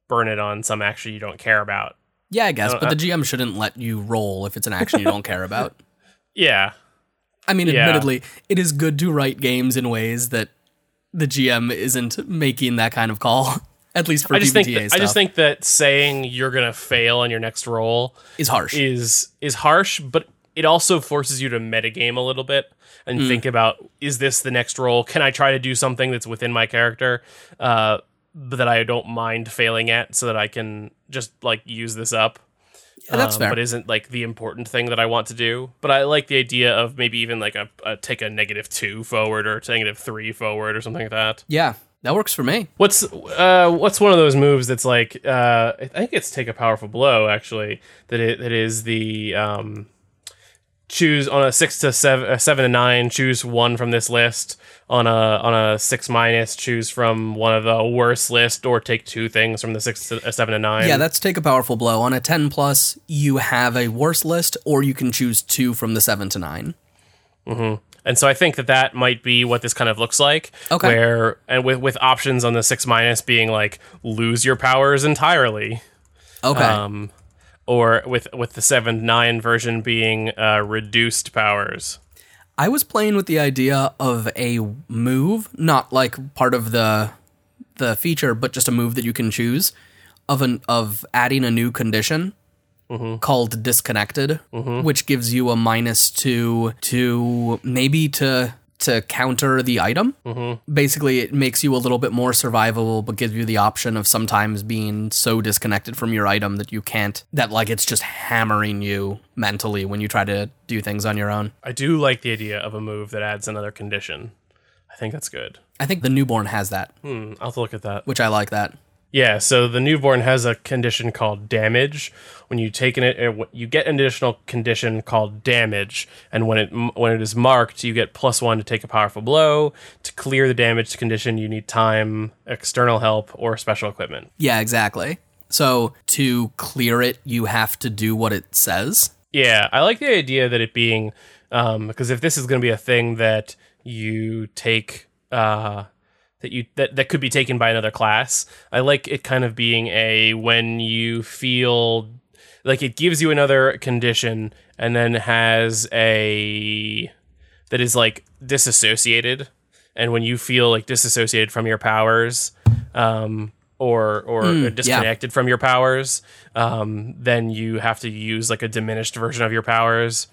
burn it on some action you don't care about.
Yeah, I guess,
Uh,
but the GM shouldn't let you roll if it's an action you don't care about.
Yeah,
I mean,
Yeah.
admittedly, it is good to write games in ways that the GM isn't making that kind of call. At least for
I just
PBTA
think that,
stuff
I just think that saying you're gonna fail on your next roll
is harsh.
is is harsh, but it also forces you to metagame a little bit and
Mm.
think about is this the next roll? Can I try to do something that's within my character, uh, that I don't mind failing at, so that I can just like use this up.
Yeah, that's
um,
fair.
but isn't like the important thing that I want to do. But I like the idea of maybe even like a, a take a negative two forward or negative three forward or something like that.
yeah, that works for me.
What's uh what's one of those moves that's like uh I think it's take a powerful blow actually that it that is the um choose on a six to seven uh, seven to nine choose one from this list on a on a six minus choose from one of the worst list or take two things from the six to uh, seven to nine
Yeah, that's take a powerful blow. On a 10 plus, you have a worse list, or you can choose two from the 7 to 9.
And so I think that that might be what this kind of looks like.
Okay.
Where and with with options on the six minus being like lose your powers entirely,
Okay.
um, or with with the seven nine version being uh, reduced powers.
I was playing with the idea of a move, not like part of the the feature, but just a move that you can choose of an of adding a new condition called disconnected, which gives you a minus two to maybe to to counter the item. Basically, it makes you a little bit more survivable, but gives you the option of sometimes being so disconnected from your item that you can't that like it's just hammering you mentally when you try to do things on your own.
I do like the idea of a move that adds another condition. I think that's good.
I think the newborn has that,
Hmm, I'll have to look at that.
which I like that.
Yeah, so the newborn has a condition called damage. When you take it, you get an additional condition called damage, and when it when it is marked, you get plus one to take a powerful blow. To clear the damaged condition, you need time, external help, or special equipment.
Yeah, exactly. So to clear it, you have to do what it says.
Yeah, I like the idea that it being um, because if this is going to be a thing that you take uh, that you that, that could be taken by another class, I like it kind of being a when you feel like it gives you another condition and then has a that is like disassociated. And when you feel like disassociated from your powers um or or disconnected from your powers um then you have to use like a diminished version of your powers.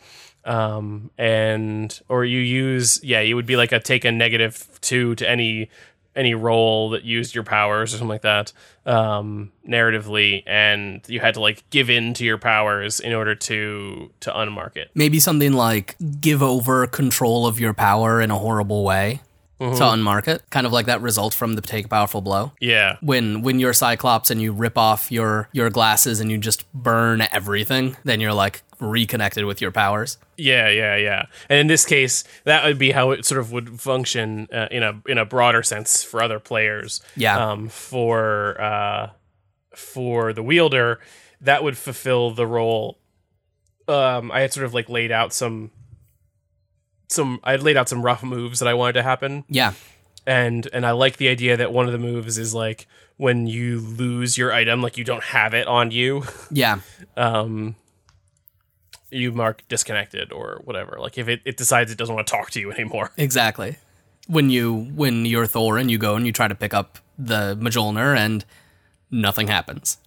Um and or you use yeah you would be like a take a negative 2 to any any role that used your powers or something like that um narratively and you had to like give in to your powers in order to to unmark it
Maybe something like give over control of your power in a horrible way to unmark it. Kind of like that result from the take a powerful blow.
yeah
When when you're Cyclops and you rip off your your glasses and you just burn everything, then you're like reconnected with your powers.
Yeah, yeah, yeah. And in this case, that would be how it sort of would function uh, in a in a broader sense for other players.
Yeah.
Um, for uh, for the wielder, that would fulfill the role um, I had sort of like laid out some some I had laid out some rough moves that I wanted to happen,
Yeah.
and and I like the idea that one of the moves is like when you lose your item, like you don't have it on you,
Yeah.
um, you mark disconnected or whatever. Like if it, it decides it doesn't want to talk to you anymore.
Exactly. When you when you're Thor and you go and you try to pick up the Mjolnir and nothing happens.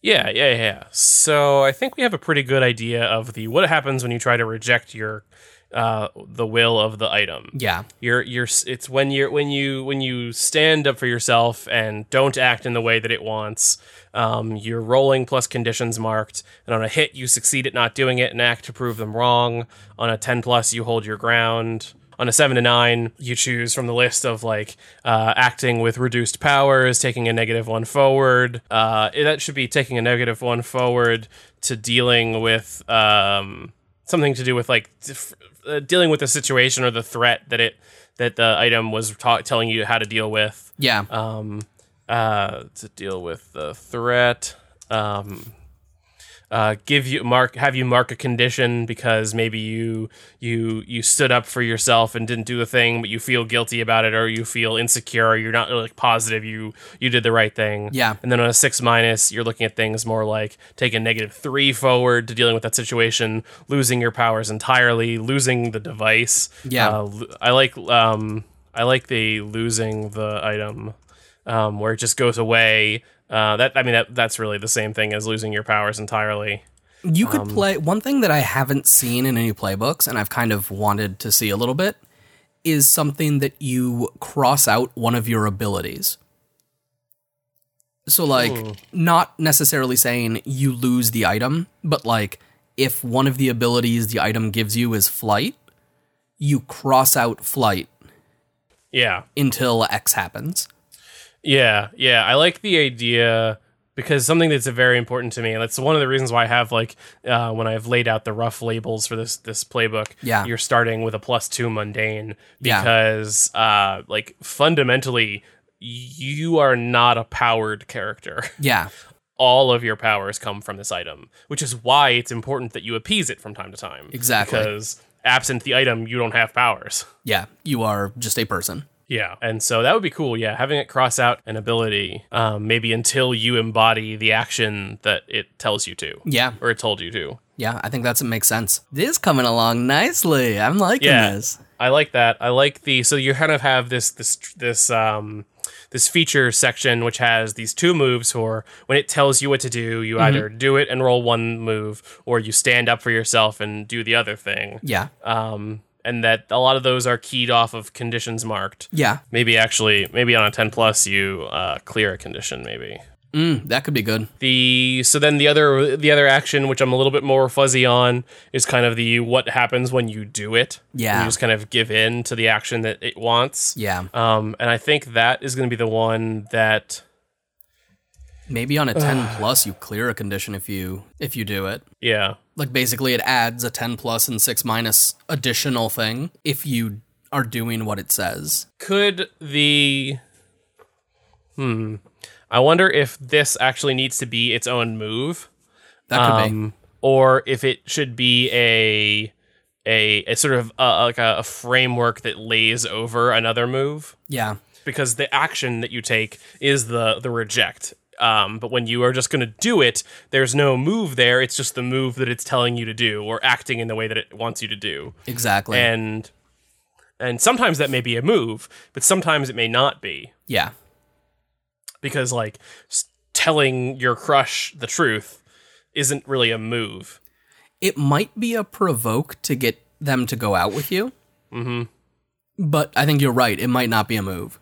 Yeah, yeah, yeah. So I think we have a pretty good idea of the what happens when you try to reject your uh the will of the item.
Yeah.
You're you're it's when you're when you when you stand up for yourself and don't act in the way that it wants. Um, you're rolling plus conditions marked, and on a hit you succeed at not doing it and act to prove them wrong. On a ten plus you hold your ground. On a seven to nine, you choose from the list of like uh, acting with reduced powers, taking a negative one forward. Uh, that should be taking a negative one forward to dealing with um, something to do with like uh, dealing with the situation or the threat that it that the item was ta- telling you how to deal with
Yeah.
um uh to deal with the threat um uh, give you mark have you mark a condition because maybe you you you stood up for yourself and didn't do a thing but you feel guilty about it or you feel insecure or you're not like positive you you did the right thing
Yeah.
and then on a six minus you're looking at things more like taking negative three forward to dealing with that situation losing your powers entirely losing the device
Yeah.
uh, i like um i like the losing the item um where it just goes away uh, that I mean that that's really the same thing as losing your powers entirely.
You could
Um,
play one thing that I haven't seen in any playbooks, and I've kind of wanted to see a little bit, is something that you cross out one of your abilities. So, like,
Hmm.
not necessarily saying you lose the item, but like, if one of the abilities the item gives you is flight, you cross out flight
Yeah,
until X happens.
Yeah, yeah. I like the idea because something that's very important to me, and that's one of the reasons why I have like uh, when I've laid out the rough labels for this this playbook.
Yeah.
you're starting with a plus two mundane
Yeah.
because uh, like fundamentally you are not a powered character.
Yeah.
all of your powers come from this item, which is why it's important that you appease it from time to time.
Exactly.
Because absent the item, you don't have powers.
Yeah. You are just a person.
Yeah. And so that would be cool. Yeah. Having it cross out an ability, um, maybe until you embody the action that it tells you to,
Yeah.
or it told you to.
Yeah. I think that makes sense. This is coming along nicely. I'm liking
Yeah.
this.
I like that. I like the so you kind of have this this this um this feature section which has these two moves for when it tells you what to do, you either do it and roll one move or you stand up for yourself and do the other thing.
Yeah.
Um and that a lot of those are keyed off of conditions marked.
Yeah.
Maybe actually maybe on a 10 plus you uh clear a condition maybe.
Mm, that could be good.
The so then the other the other action which I'm a little bit more fuzzy on is kind of the what happens when you do it.
Yeah.
You just kind of give in to the action that it wants.
Yeah.
Um, and I think that is going to be the one that,
Maybe on a 10 plus you clear a condition if you if you do it.
yeah,
Like basically it adds a 10 plus and 6 minus additional thing if you are doing what it says.
could the, hmm, I wonder if this actually needs to be its own move,
That could
um, or if it should be a a, a sort of uh, like a, a framework that lays over another move.
Yeah.
because the action that you take is the the reject. Um, but when you are just going to do it, there's no move there. It's just the move that it's telling you to do or acting in the way that it wants you to do.
Exactly.
And and sometimes that may be a move, but sometimes it may not be
yeah.
because like s- telling your crush the truth isn't really a move.
It might be a provoke to get them to go out with you.
hmm
But I think you're right. It might not be a move.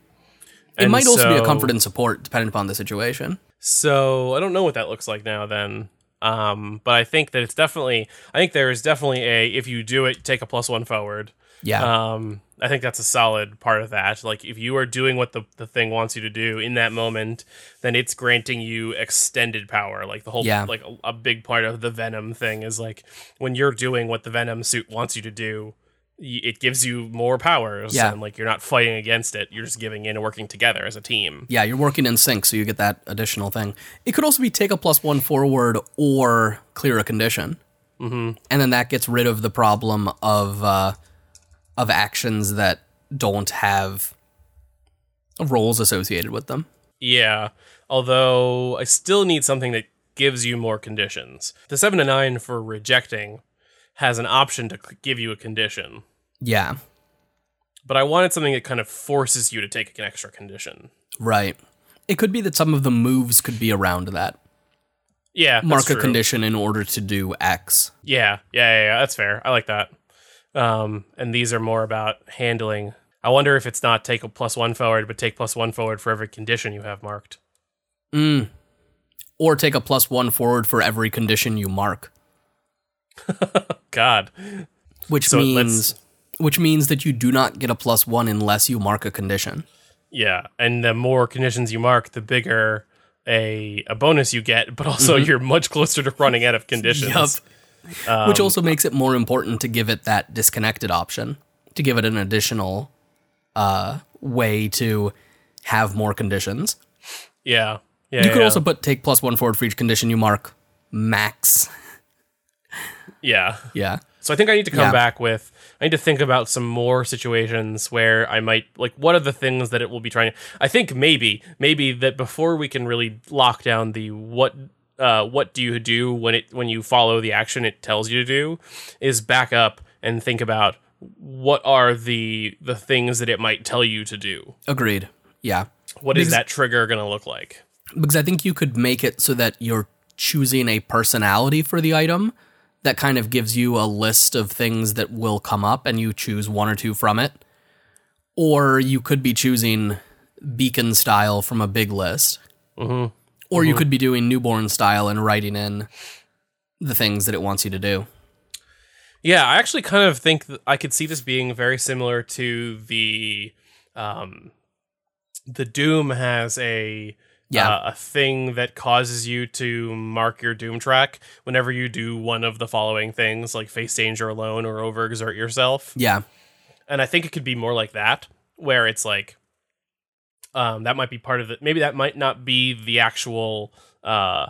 It
And
might also be a comfort and support depending upon the situation.
So I don't know what that looks like now then. Um, but I think that it's definitely I think there is definitely a if you do it, take a plus one forward.
Yeah.
Um, I think that's a solid part of that. Like if you are doing what the, the thing wants you to do in that moment, then it's granting you extended power. Like the whole
Yeah.
like a, a big part of the venom thing is like when you're doing what the venom suit wants you to do, it gives you more powers.
Yeah.
and like you're not fighting against it. You're just giving in and working together as a team.
Yeah, you're working in sync, so you get that additional thing. It could also be take a plus one forward or clear a condition, mm-hmm. and then that gets rid of the problem of uh, of actions that don't have roles associated with them.
Yeah, although I still need something that gives you more conditions. The seven to nine for rejecting has an option to give you a condition,
Yeah,
but I wanted something that kind of forces you to take an extra condition.
right. It could be that some of the moves could be around that.
Yeah,
Mark a
true.
condition in order to do X.
Yeah, yeah, yeah, yeah, that's fair. I like that. Um, and these are more about handling. I wonder if it's not take a plus one forward, but take plus one forward for every condition you have marked.
Mm. Or take a plus one forward for every condition you mark.
God,
Which
So
means which means that you do not get a plus one unless you mark a condition.
yeah, and the more conditions you mark, the bigger a a bonus you get, but also you're much closer to running out of conditions. Um,
Which also makes it more important to give it that disconnected option, to give it an additional uh, way to have more conditions.
Yeah, yeah.
You could
yeah.
also put take plus one forward for each condition you mark max.
yeah.
Yeah.
So I think I need to come
Yeah.
back with I need to think about some more situations where I might like what are the things that it will be trying to I think maybe maybe that before we can really lock down the what uh what do you do when it when you follow the action it tells you to do is back up and think about what are the the things that it might tell you to do.
Agreed. Yeah.
What is
Because-
that trigger going to look like?
Because I think you could make it so that you're choosing a personality for the item that kind of gives you a list of things that will come up and you choose one or two from it. Or you could be choosing beacon style from a big list.
Mhm.
Or you could be doing newborn style and writing in the things that it wants you to do.
Yeah, I actually kind of think I could see this being very similar to the um the Doom has a
Yeah.
uh, a thing that causes you to mark your Doom track whenever you do one of the following things like face danger alone or overexert yourself.
Yeah.
And I think it could be more like that where it's like um that might be part of it. Maybe that might not be the actual uh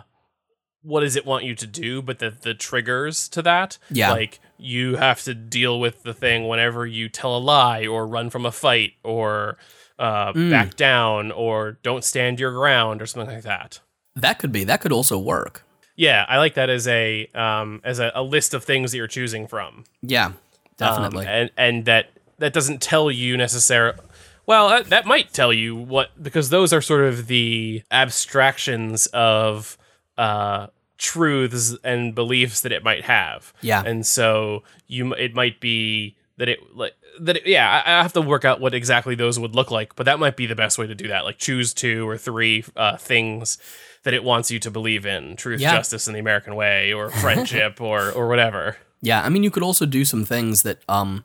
what does it want you to do, but the the triggers to that.
Yeah.
Like you have to deal with the thing whenever you tell a lie or run from a fight or uh,
Mm.
back down or don't stand your ground or something like that.
That could be. That could also work.
Yeah, I like that as a um, as a, a list of things that you're choosing from.
Yeah.
Um,
Definitely.
and and that that doesn't tell you necessarily. Well, that, that might tell you what because those are sort of the abstractions of uh, truths and beliefs that it might have.
Yeah.
and so you it might be that it like that. Yeah, I, I have to work out what exactly those would look like, but that might be the best way to do that. Like choose two or three uh, things that it wants you to believe in: truth,
Yeah.
justice, and the American way, or friendship, or or whatever.
Yeah, I mean, you could also do some things that, um,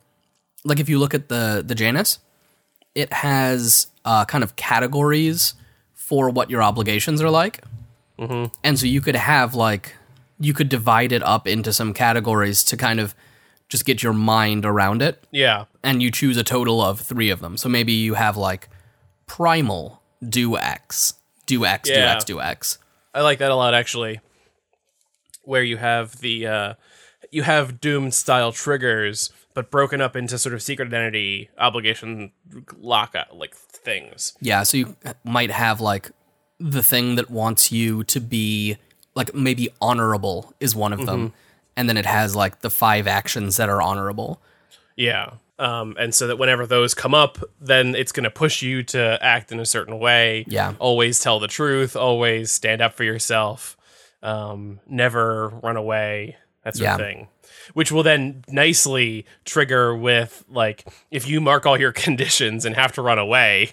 like if you look at the the Janus, it has uh, kind of categories for what your obligations are like, mm-hmm. and so you could have like you could divide it up into some categories to kind of just get your mind around it,
Yeah,
and you choose a total of three of them. So maybe you have like primal, do X, do X, do X, do X.
I like that a lot actually. Where you have the uh you have Doom style triggers, but broken up into sort of secret identity obligation lock like things.
Yeah, so you might have like the thing that wants you to be like maybe honorable is one of them. And then it has like the five actions that are honorable.
Yeah. Um, and so that whenever those come up, then it's going to push you to act in a certain way.
Yeah.
Always tell the truth. Always stand up for yourself. Um, never run away. That sort of thing. Which will then nicely trigger with like if you mark all your conditions and have to run away,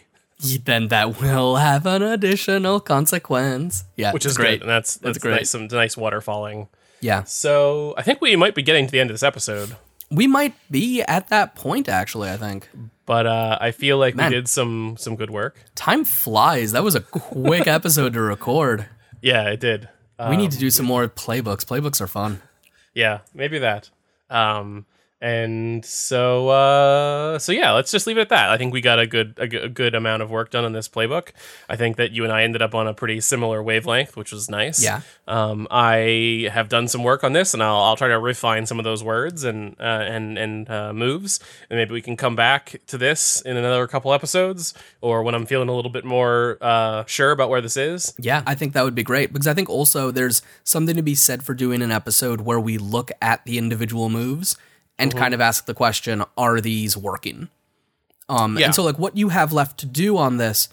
Then that will have an additional consequence. Yeah,
which is
great.
great. And that's that's,
great.
Nice, some nice waterfalling.
Yeah,
So I think we might be getting to the end of this episode.
we might be at that point actually. I think
But uh, I feel like
Man.
we did some some good work.
time flies. That was a quick episode to record.
Yeah, it did. Uh,
we need to do some more playbooks. Playbooks are fun.
Yeah, maybe that. Um, and so uh so yeah let's just leave it at that. I think we got a good a, good- good amount of work done on this playbook. I think that you and i ended up on a pretty similar wavelength which was nice.
Yeah.
um i have done some work on this and i'll, I'll try to refine some of those words and uh, and and uh, moves. And maybe we can come back to this in another couple episodes or when i'm feeling a little bit more uh sure about where this is.
Yeah, I think that would be great because I think also there's something to be said for doing an episode where we look at the individual moves and kind of ask the question, are these working? Um,
Yeah.
And so, like, what you have left to do on this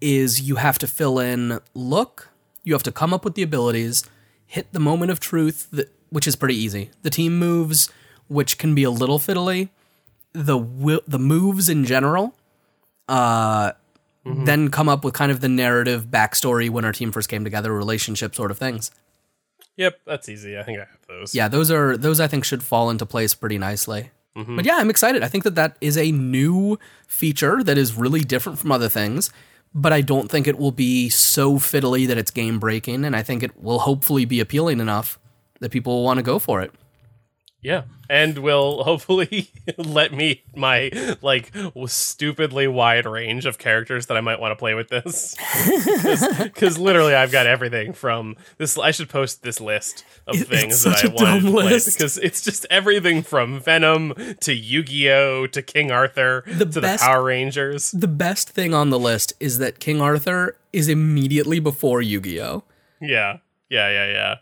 is you have to fill in look, you have to come up with the abilities, hit the moment of truth, that, which is pretty easy. The team moves, which can be a little fiddly. The wi- the moves in general, uh, then come up with kind of the narrative backstory when our team first came together, relationship sort of things.
Yep that's easy i think i have those
Yeah, those are those I think should fall into place pretty nicely. Mm-hmm. But yeah, I'm excited. I think that that is a new feature that is really different from other things. But I don't think it will be so fiddly that it's game breaking, and I think it will hopefully be appealing enough that people will want to go for it.
Yeah, and will hopefully let me my like stupidly wide range of characters that I might want to play with this. Because literally, I've got everything from this. I should post this list of
It-
things that I want to play because it's just everything from Venom to Yu-Gi-Oh to King Arthur
The
to
best-
the Power Rangers.
The best thing on the list is that King Arthur is immediately before Yu Gi Oh!
Yeah, yeah, yeah, yeah.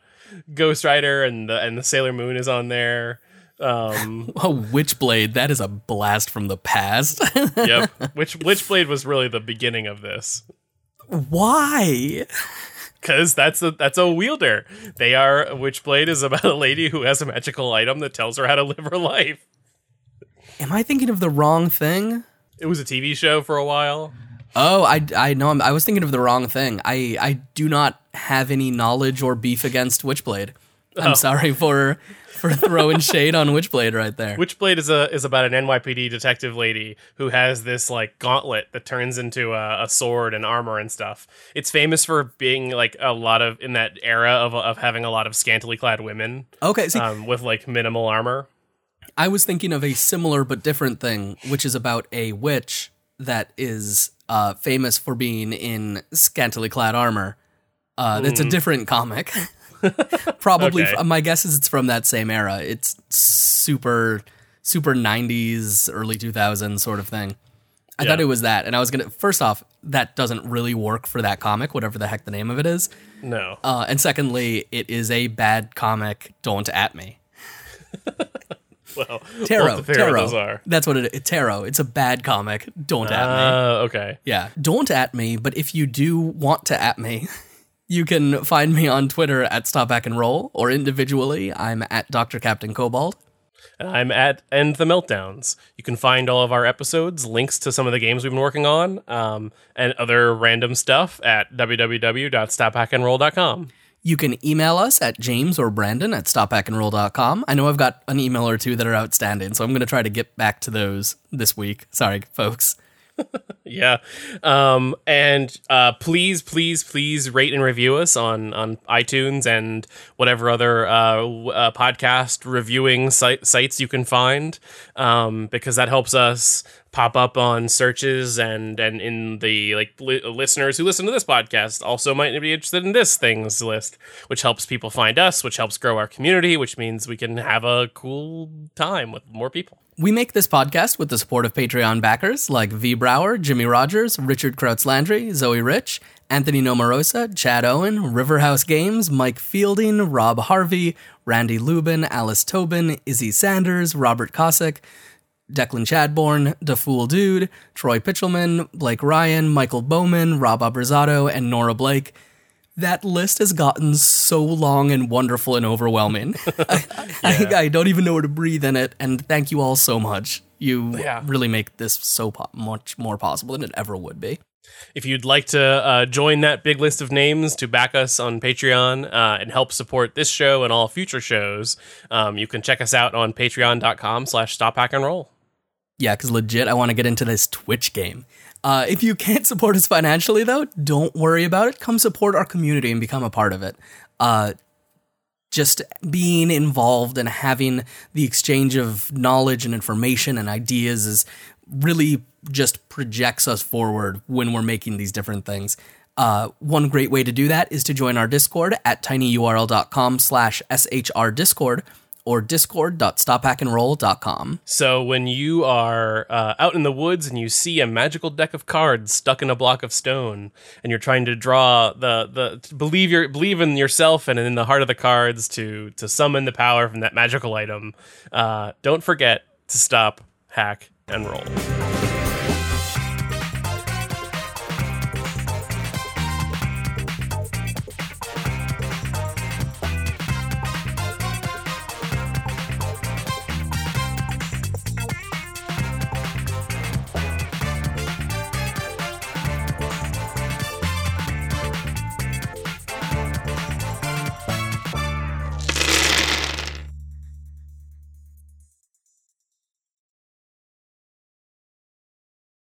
Ghost Rider and the and the Sailor Moon is on there. Um,
Oh, Witchblade, that is a blast from the past.
yep. Which Witchblade was really the beginning of this.
Why?
because that's a that's a wielder. They are Witchblade is about a lady who has a magical item that tells her how to live her life.
Am I thinking of the wrong thing?
It was a TV show for a while.
Oh, I, I know. I'm, I was thinking of the wrong thing. I, I do not have any knowledge or beef against Witchblade. I'm sorry for for throwing shade on Witchblade right there.
Witchblade is a is about an NYPD detective lady who has this like gauntlet that turns into a, a sword and armor and stuff. It's famous for being like a lot of in that era of of having a lot of scantily clad women
Okay, see,
um, with like minimal armor.
I was thinking of a similar but different thing, which is about a witch that is uh, famous for being in scantily clad armor. Uh, That's a different comic. Probably,
Okay.
my guess is it's from that same era. It's super, super '90s, early 2000s sort of thing. I thought it was that, and I was gonna. First off, that doesn't really work for that comic, whatever the heck the name of it is.
No,
Uh, and secondly, it is a bad comic. Don't at me.
well,
Tarot,
we'll have to figure out what
tarot.
are.
That's what it is. Tarot. It's a bad comic. Don't at me.
Uh, okay.
Yeah, don't at me. But if you do want to at me, you can find me on Twitter at Stop Hack and Roll, or individually, I'm at Dr. Captain Cobalt.
And I'm at End the Meltdowns. You can find all of our episodes, links to some of the games we've been working on, um, and other random stuff at www.stophackandroll.com.
You can email us at James or Brandon at stophackandroll.com. I know I've got an email or two that are outstanding, so I'm going to try to get back to those this week. Sorry, folks.
Yeah. Um, and uh, please, please, please rate and review us on, on iTunes and whatever other uh, uh, podcast reviewing site- sites you can find, um, because that helps us pop up on searches and and in the like li- listeners who listen to this podcast also might be interested in this things list, which helps people find us, which helps grow our community, which means we can have a cool time with more people.
We make this podcast with the support of Patreon backers like V. Brower, Jimmy Rogers, Richard Krautz Landry, Zoe Rich, Anthony Nomarosa, Chad Owen, Riverhouse Games, Mike Fielding, Rob Harvey, Randy Lubin, Alice Tobin, Izzy Sanders, Robert Cossack, Declan Chadbourne, Da Fool Dude, Troy Pitchelman, Blake Ryan, Michael Bowman, Rob Abrazato, and Nora Blake. That list has gotten so long and wonderful and overwhelming. I, I, I don't even know where to breathe in it. And thank you all so much. You
Yeah.
really make this so po- much more possible than it ever would be.
If you'd like to uh, join that big list of names to back us on Patreon uh, and help support this show and all future shows, um, you can check us out on patreon.com slash stop hack and roll.
Yeah, because legit, I want to get into this Twitch game. Uh, if you can't support us financially, though, don't worry about it. Come support our community and become a part of it. Uh, just being involved and having the exchange of knowledge and information and ideas is really just projects us forward when we're making these different things. Uh, one great way to do that is to join our Discord at tinyurl.com slash shrdiscord or discord.stophackandroll.com.
So when you are uh, out in the woods and you see a magical deck of cards stuck in a block of stone, and you're trying to draw the the believe your believe in yourself and in the heart of the cards to to summon the power from that magical item, uh, don't forget to stop, hack, and roll.